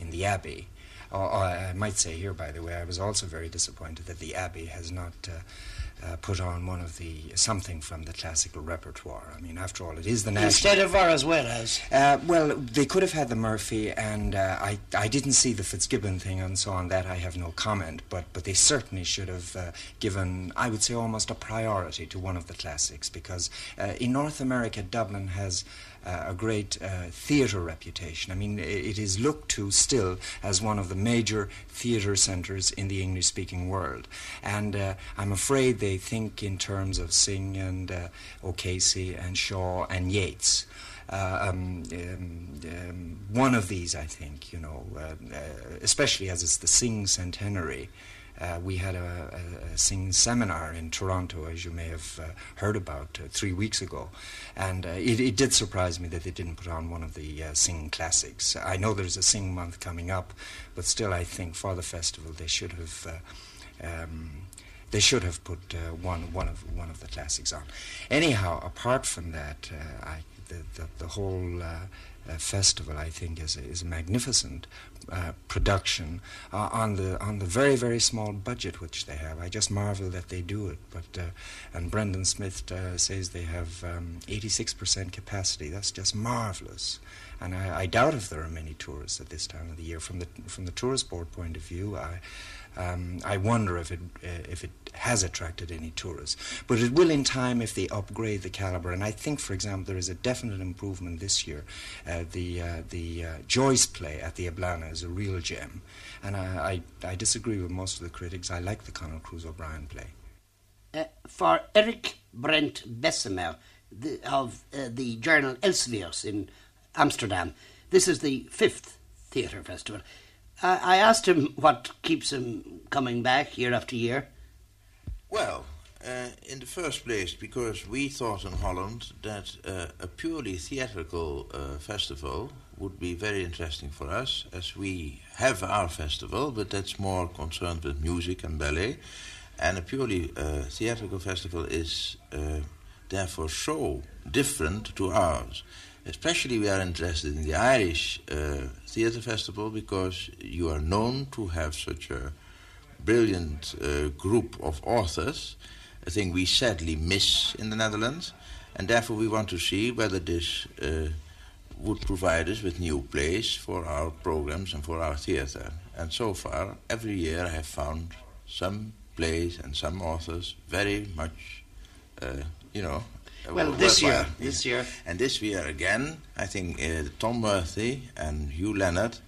[SPEAKER 13] in the Abbey, I might say here, by the way, I was also very disappointed that the Abbey has not uh, put on one of the something from the classical repertoire. I mean, after all, it is the national.
[SPEAKER 2] Instead of or as well as.
[SPEAKER 13] Uh, well, they could have had the Murphy, and uh, I I didn't see the Fitzgibbon thing, and so on that I have no comment. But but they certainly should have uh, given, I would say, almost a priority to one of the classics because uh, in North America, Dublin has uh, a great uh, theatre reputation. I mean, it is looked to still as one of the major theatre centres in the English speaking world. And uh, I'm afraid they think in terms of Synge and uh, O'Casey and Shaw and Yeats. Uh, um, um, um, one of these, I think, you know, uh, especially as it's the Synge centenary, uh, we had a, a, a seminar in Toronto, as you may have uh, heard about uh, three weeks ago, and uh, it, it, did surprise me that they didn't put on one of the uh, Synge classics. I know there's a Synge month coming up, but still, I think for the festival they should have. Uh, um, they should have put one one of one of the classics on. Anyhow, apart from that, I, the, the, the whole uh, festival, I think, is a, is a magnificent uh, production uh, on the on the very very small budget which they have. I just marvel that they do it. But uh, and Brendan Smith uh, says they have 86% um, capacity. That's just marvelous. And I, I, doubt if there are many tourists at this time of the year. From the from the tourist board point of view, I um, I wonder if it uh, if it has attracted any tourists, but it will in time if they upgrade the caliber. And I think, for example, there is a definite improvement this year. Uh, the uh, the uh, Joyce play at the Eblana is a real gem, and I, I, I disagree with most of the critics. I like the Conor Cruise O'Brien play.
[SPEAKER 2] Uh, for Eric Brent Bessemer the, of uh, the journal Elseviers in Amsterdam, this is the fifth theatre festival. I asked him what keeps him coming back year after year.
[SPEAKER 14] Well, uh, in the first place, because we thought in Holland that uh, a purely theatrical uh, festival would be very interesting for us, as we have our festival, but that's more concerned with music and ballet. And a purely uh, theatrical festival is uh, therefore so different to ours. Especially, we are interested in the Irish uh, Theatre Festival because you are known to have such a brilliant uh, group of authors, a thing we sadly miss in the Netherlands, and therefore we want to see whether this uh, would provide us with new plays for our programs and for our theatre. And so far, every year I have found some plays and some authors very much, uh, you know,
[SPEAKER 2] well, this year, this year,
[SPEAKER 14] and this year again, I think uh, Tom Murphy and Hugh Leonard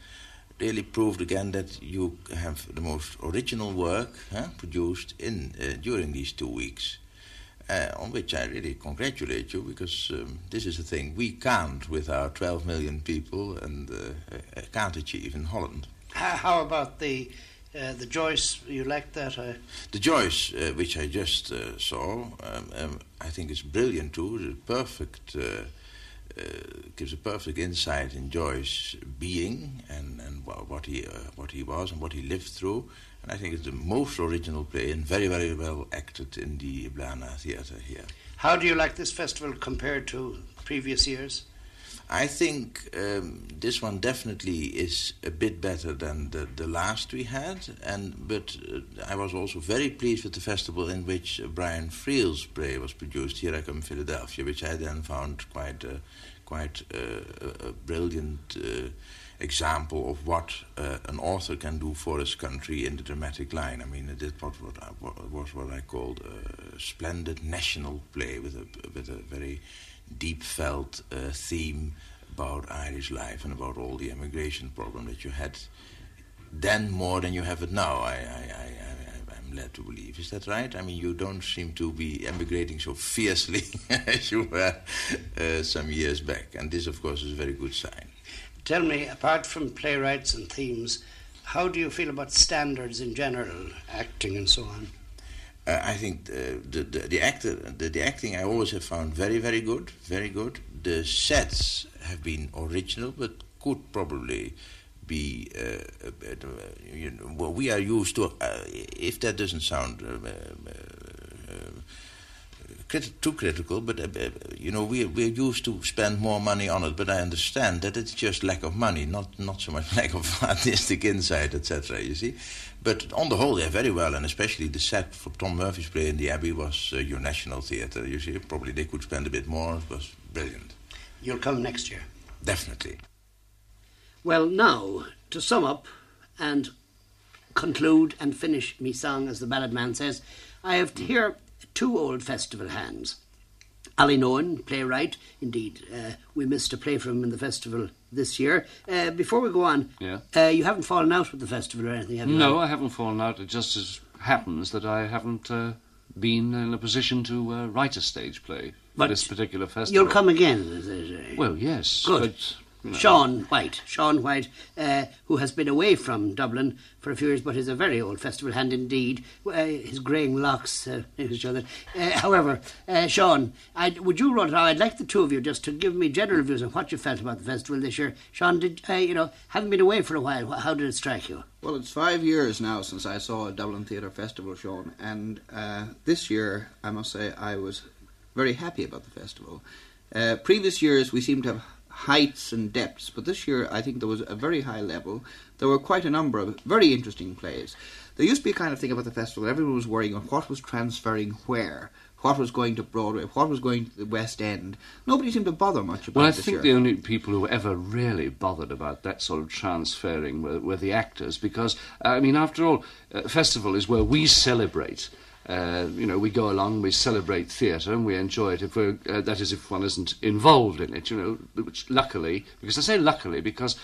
[SPEAKER 14] really proved again that you have the most original work huh, produced in uh, during these two weeks. Uh, on which I really congratulate you because um, this is a thing we can't with our 12 million people and uh, uh, can't achieve in Holland.
[SPEAKER 2] How about the uh, the Joyce, you like that? Uh?
[SPEAKER 14] The Joyce, uh, which I just uh, saw, um, um, I think is brilliant too. The perfect uh, gives a perfect insight in Joyce being and and what he what he was and what he lived through. And I think it's the most original play and very very well acted in the Blana Theatre here.
[SPEAKER 2] How do you like this festival compared to previous years?
[SPEAKER 14] I think um, this one definitely is a bit better than the, the last we had, and but uh, I was also very pleased with the festival in which uh, Brian Friel's play was produced. Here come, Philadelphia, which I then found quite uh, quite uh, a, brilliant uh, example of what uh, an author can do for his country in the dramatic line. I mean, it did what, what, was what I called a splendid national play with a with a very deep felt uh, theme about Irish life and about all the immigration problem that you had then more than you have it now. I, I, I, I'm led to believe. Is that right? I mean, you don't seem to be emigrating so fiercely as you were uh, some years back, and this, of course, is a very good sign.
[SPEAKER 2] Tell me, apart from playwrights and themes, how do you feel about standards in general, acting and so on?
[SPEAKER 14] Uh, I think the, the, the, the actor, the, the, acting I always have found very, very good, very good. The sets have been original, but could probably be, uh, bit, uh, you know, we are used to, uh, if that doesn't sound uh, uh, crit- too critical, but uh, uh, you know we we're used to spend more money on it. But I understand that it's just lack of money, not not so much lack of artistic insight, etc. You see, but on the whole, they're very well, and especially the set for Tom Murphy's play in the Abbey was uh, your national theatre. You see, probably they could spend a bit more. It was brilliant.
[SPEAKER 2] You'll come next year.
[SPEAKER 14] Definitely.
[SPEAKER 2] Well, now, to sum up and conclude and finish me song, as the ballad man says, I have here two old festival hands. Ali Nolan, playwright. Indeed, uh, we missed a play from him in the festival this year. Uh, before we go on,
[SPEAKER 15] Yeah.
[SPEAKER 2] uh, you haven't fallen out with the festival or anything, have you?
[SPEAKER 15] No, I haven't fallen out. It just as happens that I haven't uh, been in a position to uh, write a stage play for this particular festival.
[SPEAKER 2] You'll come again.
[SPEAKER 15] Well, yes.
[SPEAKER 2] Good.
[SPEAKER 15] But, know,
[SPEAKER 2] Sean White, Sean White, uh, who has been away from Dublin for a few years, but is a very old festival hand indeed. Uh, his greying locks, uh, show that. Uh, however, uh, Sean, I'd, would you run? it I'd like the two of you just to give me general views on what you felt about the festival this year. Sean, did uh, you know? Having been away for a while, how did it strike you?
[SPEAKER 11] Well, it's five years now since I saw a Dublin Theatre Festival Sean, and uh, this year, I must say, I was very happy about the festival. Uh, previous years, we seemed to have heights and depths, but this year, I think there was a very high level. There were quite a number of very interesting plays. There used to be a kind of thing about the festival, everyone was worrying on what was transferring where. What was going to Broadway? What was going to the West End? Nobody seemed to bother much about
[SPEAKER 15] Well, I think
[SPEAKER 11] year.
[SPEAKER 15] the only people who ever really bothered about that sort of transferring were, were the actors, because I mean, after all, a festival is where we celebrate. Uh, you know, we go along, we celebrate theatre, and we enjoy it. If we're, uh, that is, if one isn't involved in it. You know, which luckily, because I say luckily because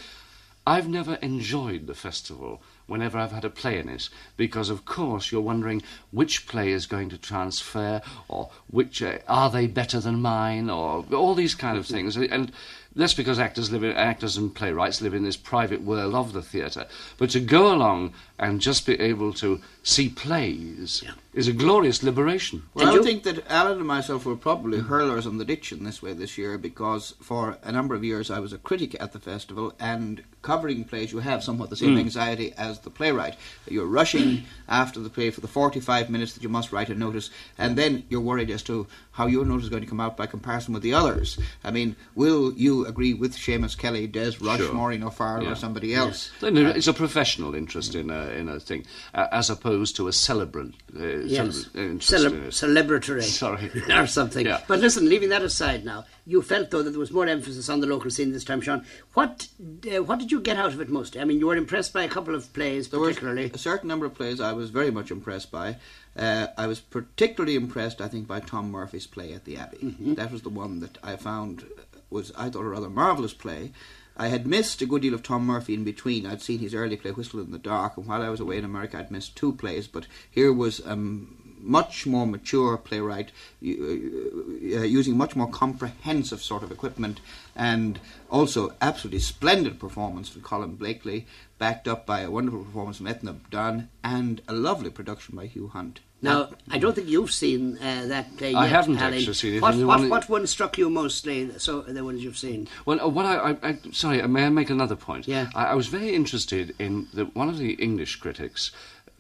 [SPEAKER 15] I've never enjoyed the festival whenever I've had a play in it, because of course you're wondering which play is going to transfer, or which uh, are they better than mine, or all these kind of things. And that's because actors live in, actors and playwrights live in this private world of the theatre. But to go along and just be able to see plays is a glorious liberation.
[SPEAKER 11] Well, I would think that Alan and myself were probably hurlers on the ditch in this way this year because for a number of years I was a critic at the festival and covering plays you have somewhat the same
[SPEAKER 15] Mm.
[SPEAKER 11] anxiety as the playwright. You're rushing after the play for the 45 minutes that you must write a notice and then you're worried as to how your note is going to come out by comparison with the others. I mean, will you agree with Seamus Kelly, Des Rushe,
[SPEAKER 15] Sure.
[SPEAKER 11] Maureen O'Farrell
[SPEAKER 15] Yeah.
[SPEAKER 11] or somebody else?
[SPEAKER 15] Then there- it's a professional interest in a, in a thing, uh, as opposed to a celebrant uh,
[SPEAKER 2] Yes.
[SPEAKER 15] celebra- interest
[SPEAKER 2] Celeb-
[SPEAKER 15] in
[SPEAKER 2] celebratory.
[SPEAKER 15] Sorry.
[SPEAKER 2] or something.
[SPEAKER 15] Yeah.
[SPEAKER 2] But listen, leaving that aside now, you felt though that there was more emphasis on the local scene this time, Sean. What uh, what did you get out of it mostly? I mean, you were impressed by a couple of plays,
[SPEAKER 11] There
[SPEAKER 2] particularly.
[SPEAKER 11] a certain number of plays I was very much impressed by. Uh, I was particularly impressed, I think, by Tom Murphy's play at the Abbey.
[SPEAKER 2] Mm-hmm.
[SPEAKER 11] That was the one that I found was, I thought, a rather marvellous play. I had missed a good deal of Tom Murphy in between. I'd seen his early play, Whistle in the Dark, and while I was away in America, I'd missed two plays. But here was um, much more mature playwright uh, uh, using much more comprehensive sort of equipment, and also absolutely splendid performance from Colin Blakely, backed up by a wonderful performance from Eithne Dunne, and a lovely production by Hugh Hunt.
[SPEAKER 2] Now, I don't think you've seen uh, that play
[SPEAKER 15] I
[SPEAKER 2] yet,
[SPEAKER 15] haven't
[SPEAKER 2] Alan.
[SPEAKER 15] actually seen it,
[SPEAKER 2] What, what,
[SPEAKER 15] one-
[SPEAKER 2] what one struck you mostly? So the ones you've seen.
[SPEAKER 15] Well, uh, what I, I, I sorry, may I make another point?
[SPEAKER 2] Yeah.
[SPEAKER 15] I, I was very interested in the, one of the English critics,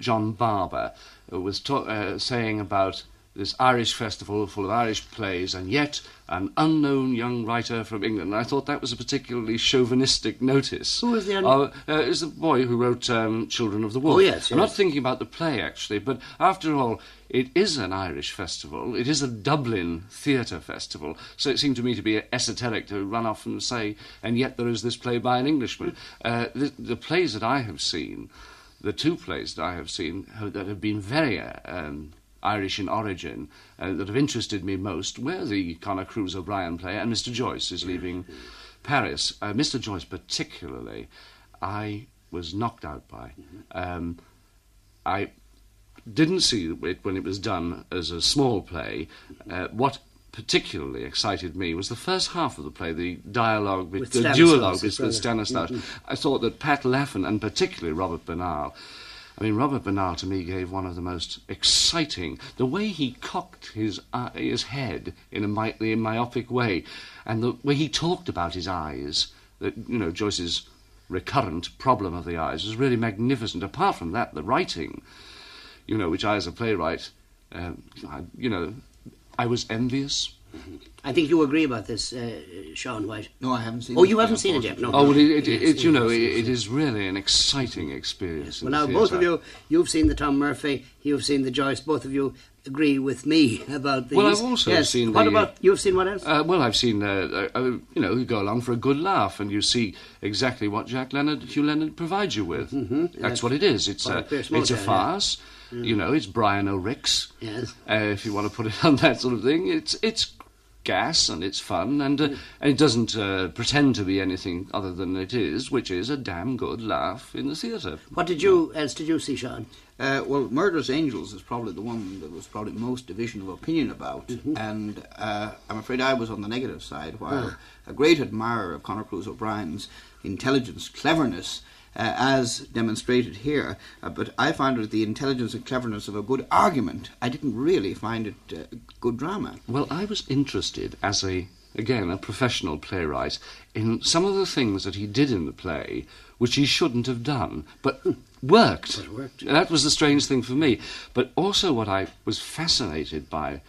[SPEAKER 15] John Barber, was ta- uh, saying about this Irish festival full of Irish plays, and yet an unknown young writer from England. I thought that was a particularly chauvinistic notice.
[SPEAKER 2] Who was the un-
[SPEAKER 15] Uh, uh, is the boy who wrote um, Children of the Wolf.
[SPEAKER 2] Oh, yes,
[SPEAKER 15] I'm not thinking about the play actually, but after all, it is an Irish festival. It is a Dublin theatre festival. So it seemed to me to be esoteric to run off and say, and yet there is this play by an Englishman. Uh, the, the plays that I have seen, the two plays that I have seen that have been very um, Irish in origin, uh, that have interested me most, were the Conor Cruise O'Brien play and Mr. Joyce is leaving Paris. Uh, Mr. Joyce, particularly, I was knocked out by. Um, I didn't see it when it was done as a small play. Uh, what particularly excited me was the first half of the play, the dialogue, with, the duologue with. Stanislaus.
[SPEAKER 2] Mhm.
[SPEAKER 15] I thought that Pat Laffan, and particularly Robert Bernal, I mean, Robert Bernal to me gave one of the most exciting. The way he cocked his uh, his head in a my, in myopic way, and the way he talked about his eyes. That you know, Joyce's recurrent problem of the eyes was really magnificent. Apart from that, the writing, you know, which I as a playwright, um, I, you know, I was envious.
[SPEAKER 2] I think you agree about this, uh, Sean White.
[SPEAKER 11] No, I haven't seen
[SPEAKER 2] Oh,
[SPEAKER 11] it
[SPEAKER 2] you haven't seen it yet? No.
[SPEAKER 15] Oh, well, it, it, it, you know, it, it is really an exciting experience. in
[SPEAKER 2] Well, now
[SPEAKER 15] the
[SPEAKER 2] both of you, you've seen the Tom Murphy, you've seen the Joyce. Both of you agree with me about these.
[SPEAKER 15] Well, I've also
[SPEAKER 2] yes.
[SPEAKER 15] seen
[SPEAKER 2] What
[SPEAKER 15] the-
[SPEAKER 2] about you've seen what else?
[SPEAKER 15] Uh, well, I've seen, uh, uh, uh, you know, you go along for a good laugh and you see exactly what Jack Leonard, Hugh Leonard provides you with.
[SPEAKER 2] Mm-hmm.
[SPEAKER 15] That's
[SPEAKER 2] yes.
[SPEAKER 15] what it is. It's
[SPEAKER 2] Paul
[SPEAKER 15] a,
[SPEAKER 2] Pierce
[SPEAKER 15] it's a
[SPEAKER 2] Motown, yeah.
[SPEAKER 15] Farce.
[SPEAKER 2] Mm.
[SPEAKER 15] You know, it's Brian O'Ricks.
[SPEAKER 2] Yes.
[SPEAKER 15] Uh, if you want to put it on that sort of thing, it's it's gas and it's fun and, uh,
[SPEAKER 2] Mm.
[SPEAKER 15] and it doesn't uh, pretend to be anything other than it is, which is a damn good laugh in the theatre.
[SPEAKER 2] What did you else did you see, Sean?
[SPEAKER 11] Uh, well, Murderous Angels is probably the one that was probably most division of opinion about,
[SPEAKER 2] Mm-hmm.
[SPEAKER 11] and uh, I'm afraid I was on the negative side. While
[SPEAKER 2] Ah.
[SPEAKER 11] a great admirer of Conor Cruise O'Brien's intelligence, cleverness, uh, as demonstrated here, uh, but I found it the intelligence and cleverness of a good argument. I didn't really find it uh, good drama.
[SPEAKER 15] Well, I was interested as a, again, a professional playwright in some of the things that he did in the play which he shouldn't have done, but worked. That was the strange thing for me. But also, what I was fascinated by,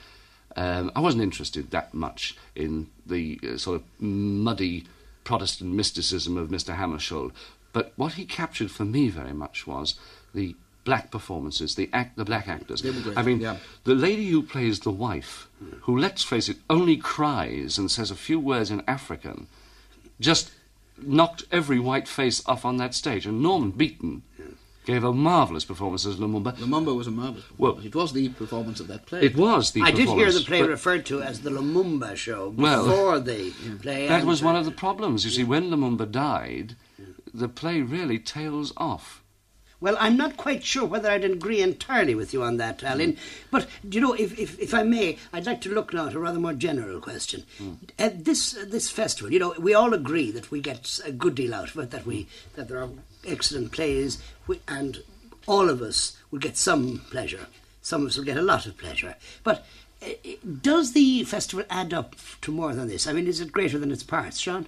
[SPEAKER 15] um, I wasn't interested that much in the uh, sort of muddy Protestant mysticism of Mr. Hammarskjöld, but what he captured for me very much was the black performances, the act, the black actors.
[SPEAKER 11] They were great,
[SPEAKER 15] I mean,
[SPEAKER 11] yeah.
[SPEAKER 15] the lady who plays the wife, hmm. who, let's face it, only cries and says a few words in African, just knocked every white face off on that stage. And Norman Beaton gave a marvellous performance as Lumumba.
[SPEAKER 11] Lumumba was a marvelous
[SPEAKER 15] Well,
[SPEAKER 11] it was the performance of that play.
[SPEAKER 15] It was the
[SPEAKER 2] I did hear the play referred to as the Lumumba show
[SPEAKER 15] Well,
[SPEAKER 2] before the play.
[SPEAKER 15] That was one of the problems. You see, when Lumumba died, the play really tails off.
[SPEAKER 2] Well, I'm not quite sure whether I'd agree entirely with you on that, Alan. But, do you know, if, if, if I may, I'd like to look now at a rather more general question. Uh, this, uh, this festival, you know, we all agree that we get a good deal out of it, that, we, that there are excellent plays, and all of us will get some pleasure. Some of us will get a lot of pleasure. But uh, does the festival add up to more than this? I mean, is it greater than its parts, Sean?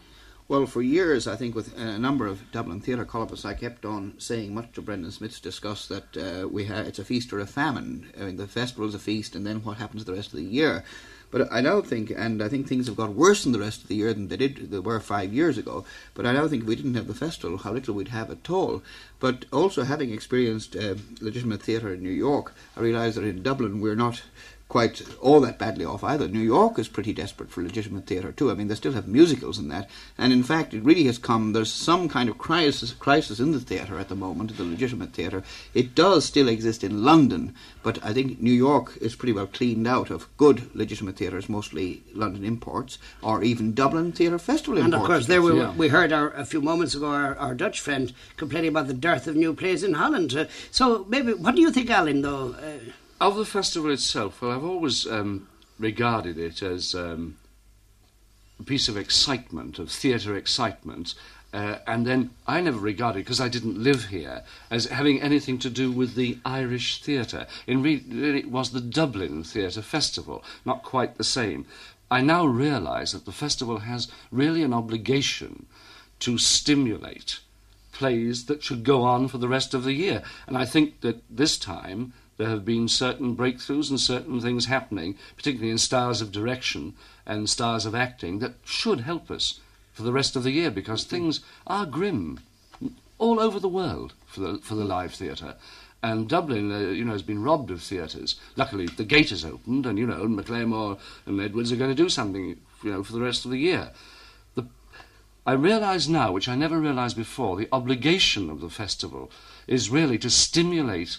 [SPEAKER 11] Well, for years, I think with a number of Dublin theatre columnists, I kept on saying, much to Brendan Smith's disgust, that uh, we ha- it's a feast or a famine. I mean, the festival is a feast, and then what happens the rest of the year? But I now think, and I think things have got worse in the rest of the year than they did they were five years ago. But I now think if we didn't have the festival, how little we'd have at all. But also having experienced uh, legitimate theatre in New York, I realise that in Dublin we're not quite all that badly off either. New York is pretty desperate for legitimate theatre too. I mean, they still have musicals and that, and in fact, it really has come. There's some kind of crisis crisis in the theatre at the moment, the legitimate theatre. It does still exist in London, but I think New York is pretty well cleaned out of good legitimate theatres, mostly London imports, or even Dublin Theatre Festival
[SPEAKER 2] And
[SPEAKER 11] imports.
[SPEAKER 2] And of course, there we,
[SPEAKER 11] Yeah.
[SPEAKER 2] we heard our, a few moments ago our, our Dutch friend complaining about the dearth of new plays in Holland. Uh, so, maybe, what do you think, Alan, though? Uh,
[SPEAKER 15] Of the festival itself, well, I've always um, regarded it as um, a piece of excitement, of theatre excitement. Uh, and then I never regarded, because I didn't live here, as having anything to do with the Irish theatre. In re- really, it was the Dublin Theatre Festival, not quite the same. I now realise that the festival has really an obligation to stimulate plays that should go on for the rest of the year. And I think that this time there have been certain breakthroughs and certain things happening, particularly in styles of direction and styles of acting, that should help us for the rest of the year because things are grim all over the world for the, for the live theatre. And Dublin, uh, you know, has been robbed of theatres. Luckily, the gate has opened, and you know, MacLiammóir and Edwards are going to do something, you know, for the rest of the year. I realise now, which I never realised before, the obligation of the festival is really to stimulate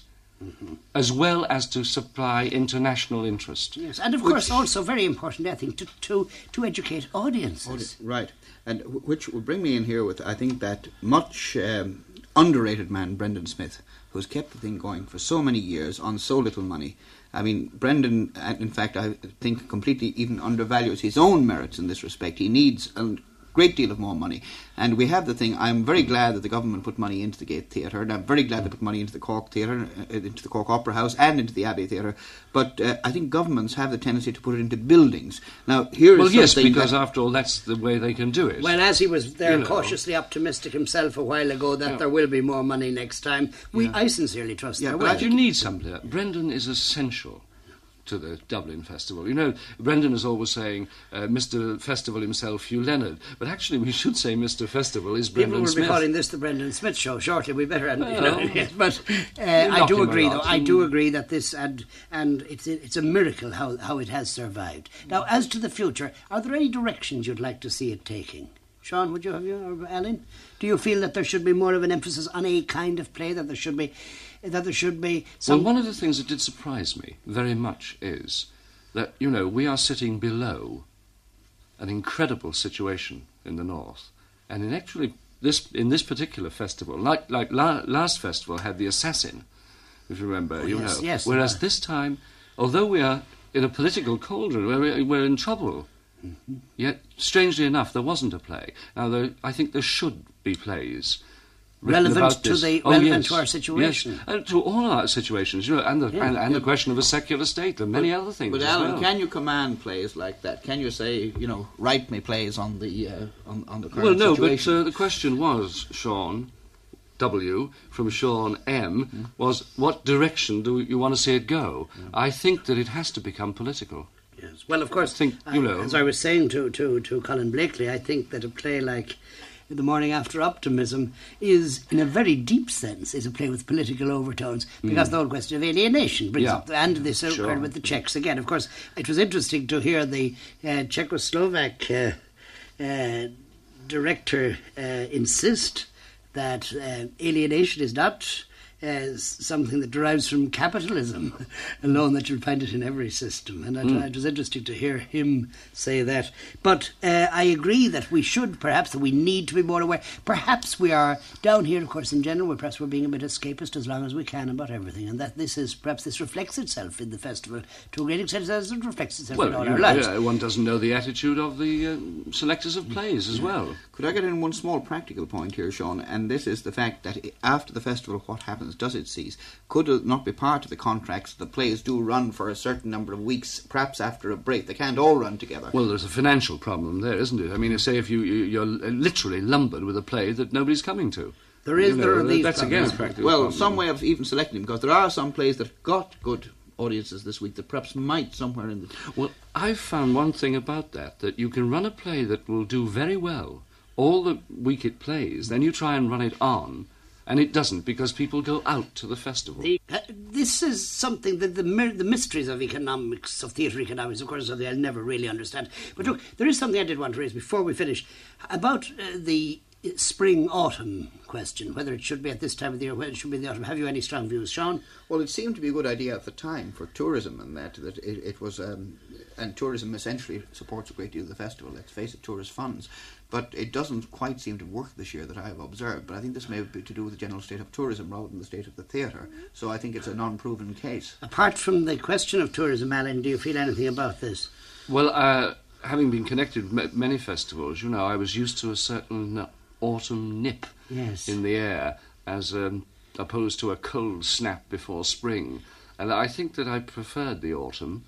[SPEAKER 15] as well as to supply international interest.
[SPEAKER 2] yes, and of course, also very important, I think, to, to, to educate audiences.
[SPEAKER 11] Right, and wh- which will bring me in here with I think that much um, underrated man, Brendan Smith, who's kept the thing going for so many years on so little money. I mean, Brendan, uh, in fact, I think completely even undervalues his own merits in this respect. He needs a great deal of more money. And we have the thing, I'm very glad that the government put money into the Gate Theatre, and I'm very glad they put money into the Cork Theatre, uh, into the Cork Opera House, and into the Abbey Theatre. But uh, I think governments have the tendency to put it into buildings. Now, here is
[SPEAKER 15] well, yes, because
[SPEAKER 11] that-
[SPEAKER 15] after all, that's the way they can do it.
[SPEAKER 2] Well, as he was there
[SPEAKER 15] You know.
[SPEAKER 2] cautiously optimistic himself a while ago that
[SPEAKER 15] Yeah.
[SPEAKER 2] there will be more money next time, we I sincerely trust there will.
[SPEAKER 15] But you need somebody. Brendan is essential to the Dublin Festival. You know, Brendan is always saying uh, Mr. Festival himself, Hugh Leonard, but actually we should say Mr. Festival is Brendan Smith."
[SPEAKER 2] People will
[SPEAKER 15] Smith.
[SPEAKER 2] be calling this the Brendan Smith show shortly. We better, you
[SPEAKER 15] Well,
[SPEAKER 2] know, but uh, I do agree, though. I do agree that this and and it's it's a miracle how how it has survived. Now, as to the future, are there any directions you'd like to see it taking? Sean, would you have you or Alan? Do you feel that there should be more of an emphasis on a kind of play that there should be that there should be some
[SPEAKER 15] Well, one of the things that did surprise me very much is that, you know, we are sitting below an incredible situation in the north. And in actually, this, in this particular festival, like, like la- last festival had the assassin, if you remember,
[SPEAKER 2] Oh,
[SPEAKER 15] you
[SPEAKER 2] yes,
[SPEAKER 15] know.
[SPEAKER 2] yes,
[SPEAKER 15] Whereas
[SPEAKER 2] uh,
[SPEAKER 15] this time, although we are in a political cauldron, we're, we're in trouble.
[SPEAKER 2] Mm-hmm.
[SPEAKER 15] Yet, strangely enough, there wasn't a play. Now, there, I think there should be plays.
[SPEAKER 2] Relevant to
[SPEAKER 15] this.
[SPEAKER 2] the-
[SPEAKER 15] Oh,
[SPEAKER 2] relevant
[SPEAKER 15] yes,
[SPEAKER 2] to our situation.
[SPEAKER 15] Yes, and to all our situations, you know, and the,
[SPEAKER 11] Yeah,
[SPEAKER 15] and, and
[SPEAKER 11] yeah.
[SPEAKER 15] the question of a secular state, and many other things.
[SPEAKER 11] But Alan,
[SPEAKER 15] well.
[SPEAKER 11] can you command plays like that? Can you say, you know, write me plays on the uh, on, on the current
[SPEAKER 15] Well, no,
[SPEAKER 11] situation?
[SPEAKER 15] but uh, the question was, Sean W. from Sean M.
[SPEAKER 11] Hmm.
[SPEAKER 15] was what direction do you want to see it go? I think that it has to become political.
[SPEAKER 2] Yes. Well, of course,
[SPEAKER 15] think you
[SPEAKER 2] I-
[SPEAKER 15] know.
[SPEAKER 2] as I was saying to, to, to Colin Blakely, I think that a play like The Morning After Optimism is, in a very deep sense, is a play with political overtones because
[SPEAKER 15] Mm.
[SPEAKER 2] the whole question of alienation brings
[SPEAKER 15] Yeah.
[SPEAKER 2] up, and this uh,
[SPEAKER 15] Sure.
[SPEAKER 2] with the Czechs again. Of course, it was interesting to hear the uh, Czechoslovak uh, uh, director uh, insist that uh, alienation is not uh, something that derives from capitalism alone, that you'll find it in every system. And I-
[SPEAKER 15] Mm.
[SPEAKER 2] it was interesting to hear him say that. But uh, I agree that we should, perhaps, that we need to be more aware. Perhaps we are, down here, of course, in general, we're perhaps we're being a bit escapist as long as we can about everything. And that this is, perhaps this reflects itself in the festival to a great extent as it reflects itself in all
[SPEAKER 15] you
[SPEAKER 2] our lives.
[SPEAKER 15] yeah, one doesn't know the attitude of the uh, selectors of plays as well.
[SPEAKER 11] Could I get in one small practical point here, Sean? And this is the fact that after the festival, what happens? Does it cease? Could it not be part of the contracts that the plays do run for a certain number of weeks, perhaps after a break? They can't all run together.
[SPEAKER 15] Well, there's a financial problem there, isn't it? I mean, say if you, you you're literally lumbered with a play that nobody's coming to.
[SPEAKER 2] There is-
[SPEAKER 15] You
[SPEAKER 2] there are these
[SPEAKER 15] That's again a
[SPEAKER 2] problems.
[SPEAKER 15] practical
[SPEAKER 11] well,
[SPEAKER 15] problem.
[SPEAKER 11] some way of even selecting them, because there are some plays that got good audiences this week that perhaps might somewhere in the.
[SPEAKER 15] Well, I've found one thing about that that you can run a play that will do very well all the week it plays, then you try and run it on, and it doesn't because people go out to the festival.
[SPEAKER 2] The, uh, this is something that the the mysteries of economics of theatre economics, of course, something I'll never really understand. But look, there is something I did want to raise before we finish about uh, the spring autumn question, whether it should be at this time of the year, whether it should be in the autumn. Have you any strong views, Sean?
[SPEAKER 11] Well, it seemed to be a good idea at the time for tourism, and that that it, it was, um, and tourism essentially supports a great deal of the festival. Let's face it, tourist funds, but it doesn't quite seem to work this year that I have observed. But I think this may be to do with the general state of tourism rather than the state of the theatre. So I think it's a non-proven case.
[SPEAKER 2] Apart from the question of tourism, Alan, do you feel anything about this?
[SPEAKER 15] Well, uh, having been connected with many festivals, you know, I was used to a certain autumn nip
[SPEAKER 2] Yes.
[SPEAKER 15] in the air as um, opposed to a cold snap before spring. And I think that I preferred the autumn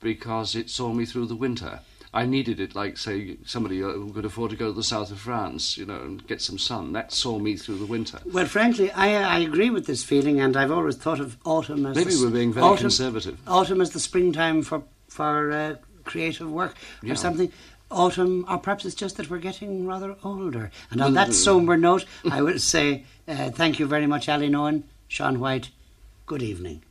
[SPEAKER 15] because it saw me through the winter. I needed it like, say, somebody uh, who could afford to go to the south of France, you know, and get some sun. That saw me through the winter.
[SPEAKER 2] Well, frankly, I, I agree with this feeling, and I've always thought of autumn as
[SPEAKER 15] Maybe
[SPEAKER 2] the,
[SPEAKER 15] we're being very
[SPEAKER 2] autumn,
[SPEAKER 15] conservative.
[SPEAKER 2] Autumn as the springtime for for uh, creative work
[SPEAKER 15] Yeah.
[SPEAKER 2] or something. Autumn, or perhaps it's just that we're getting rather older. And on that
[SPEAKER 15] uh,
[SPEAKER 2] somber note, I will say uh, thank you very much, Ali Nolan, Sean White. Good evening.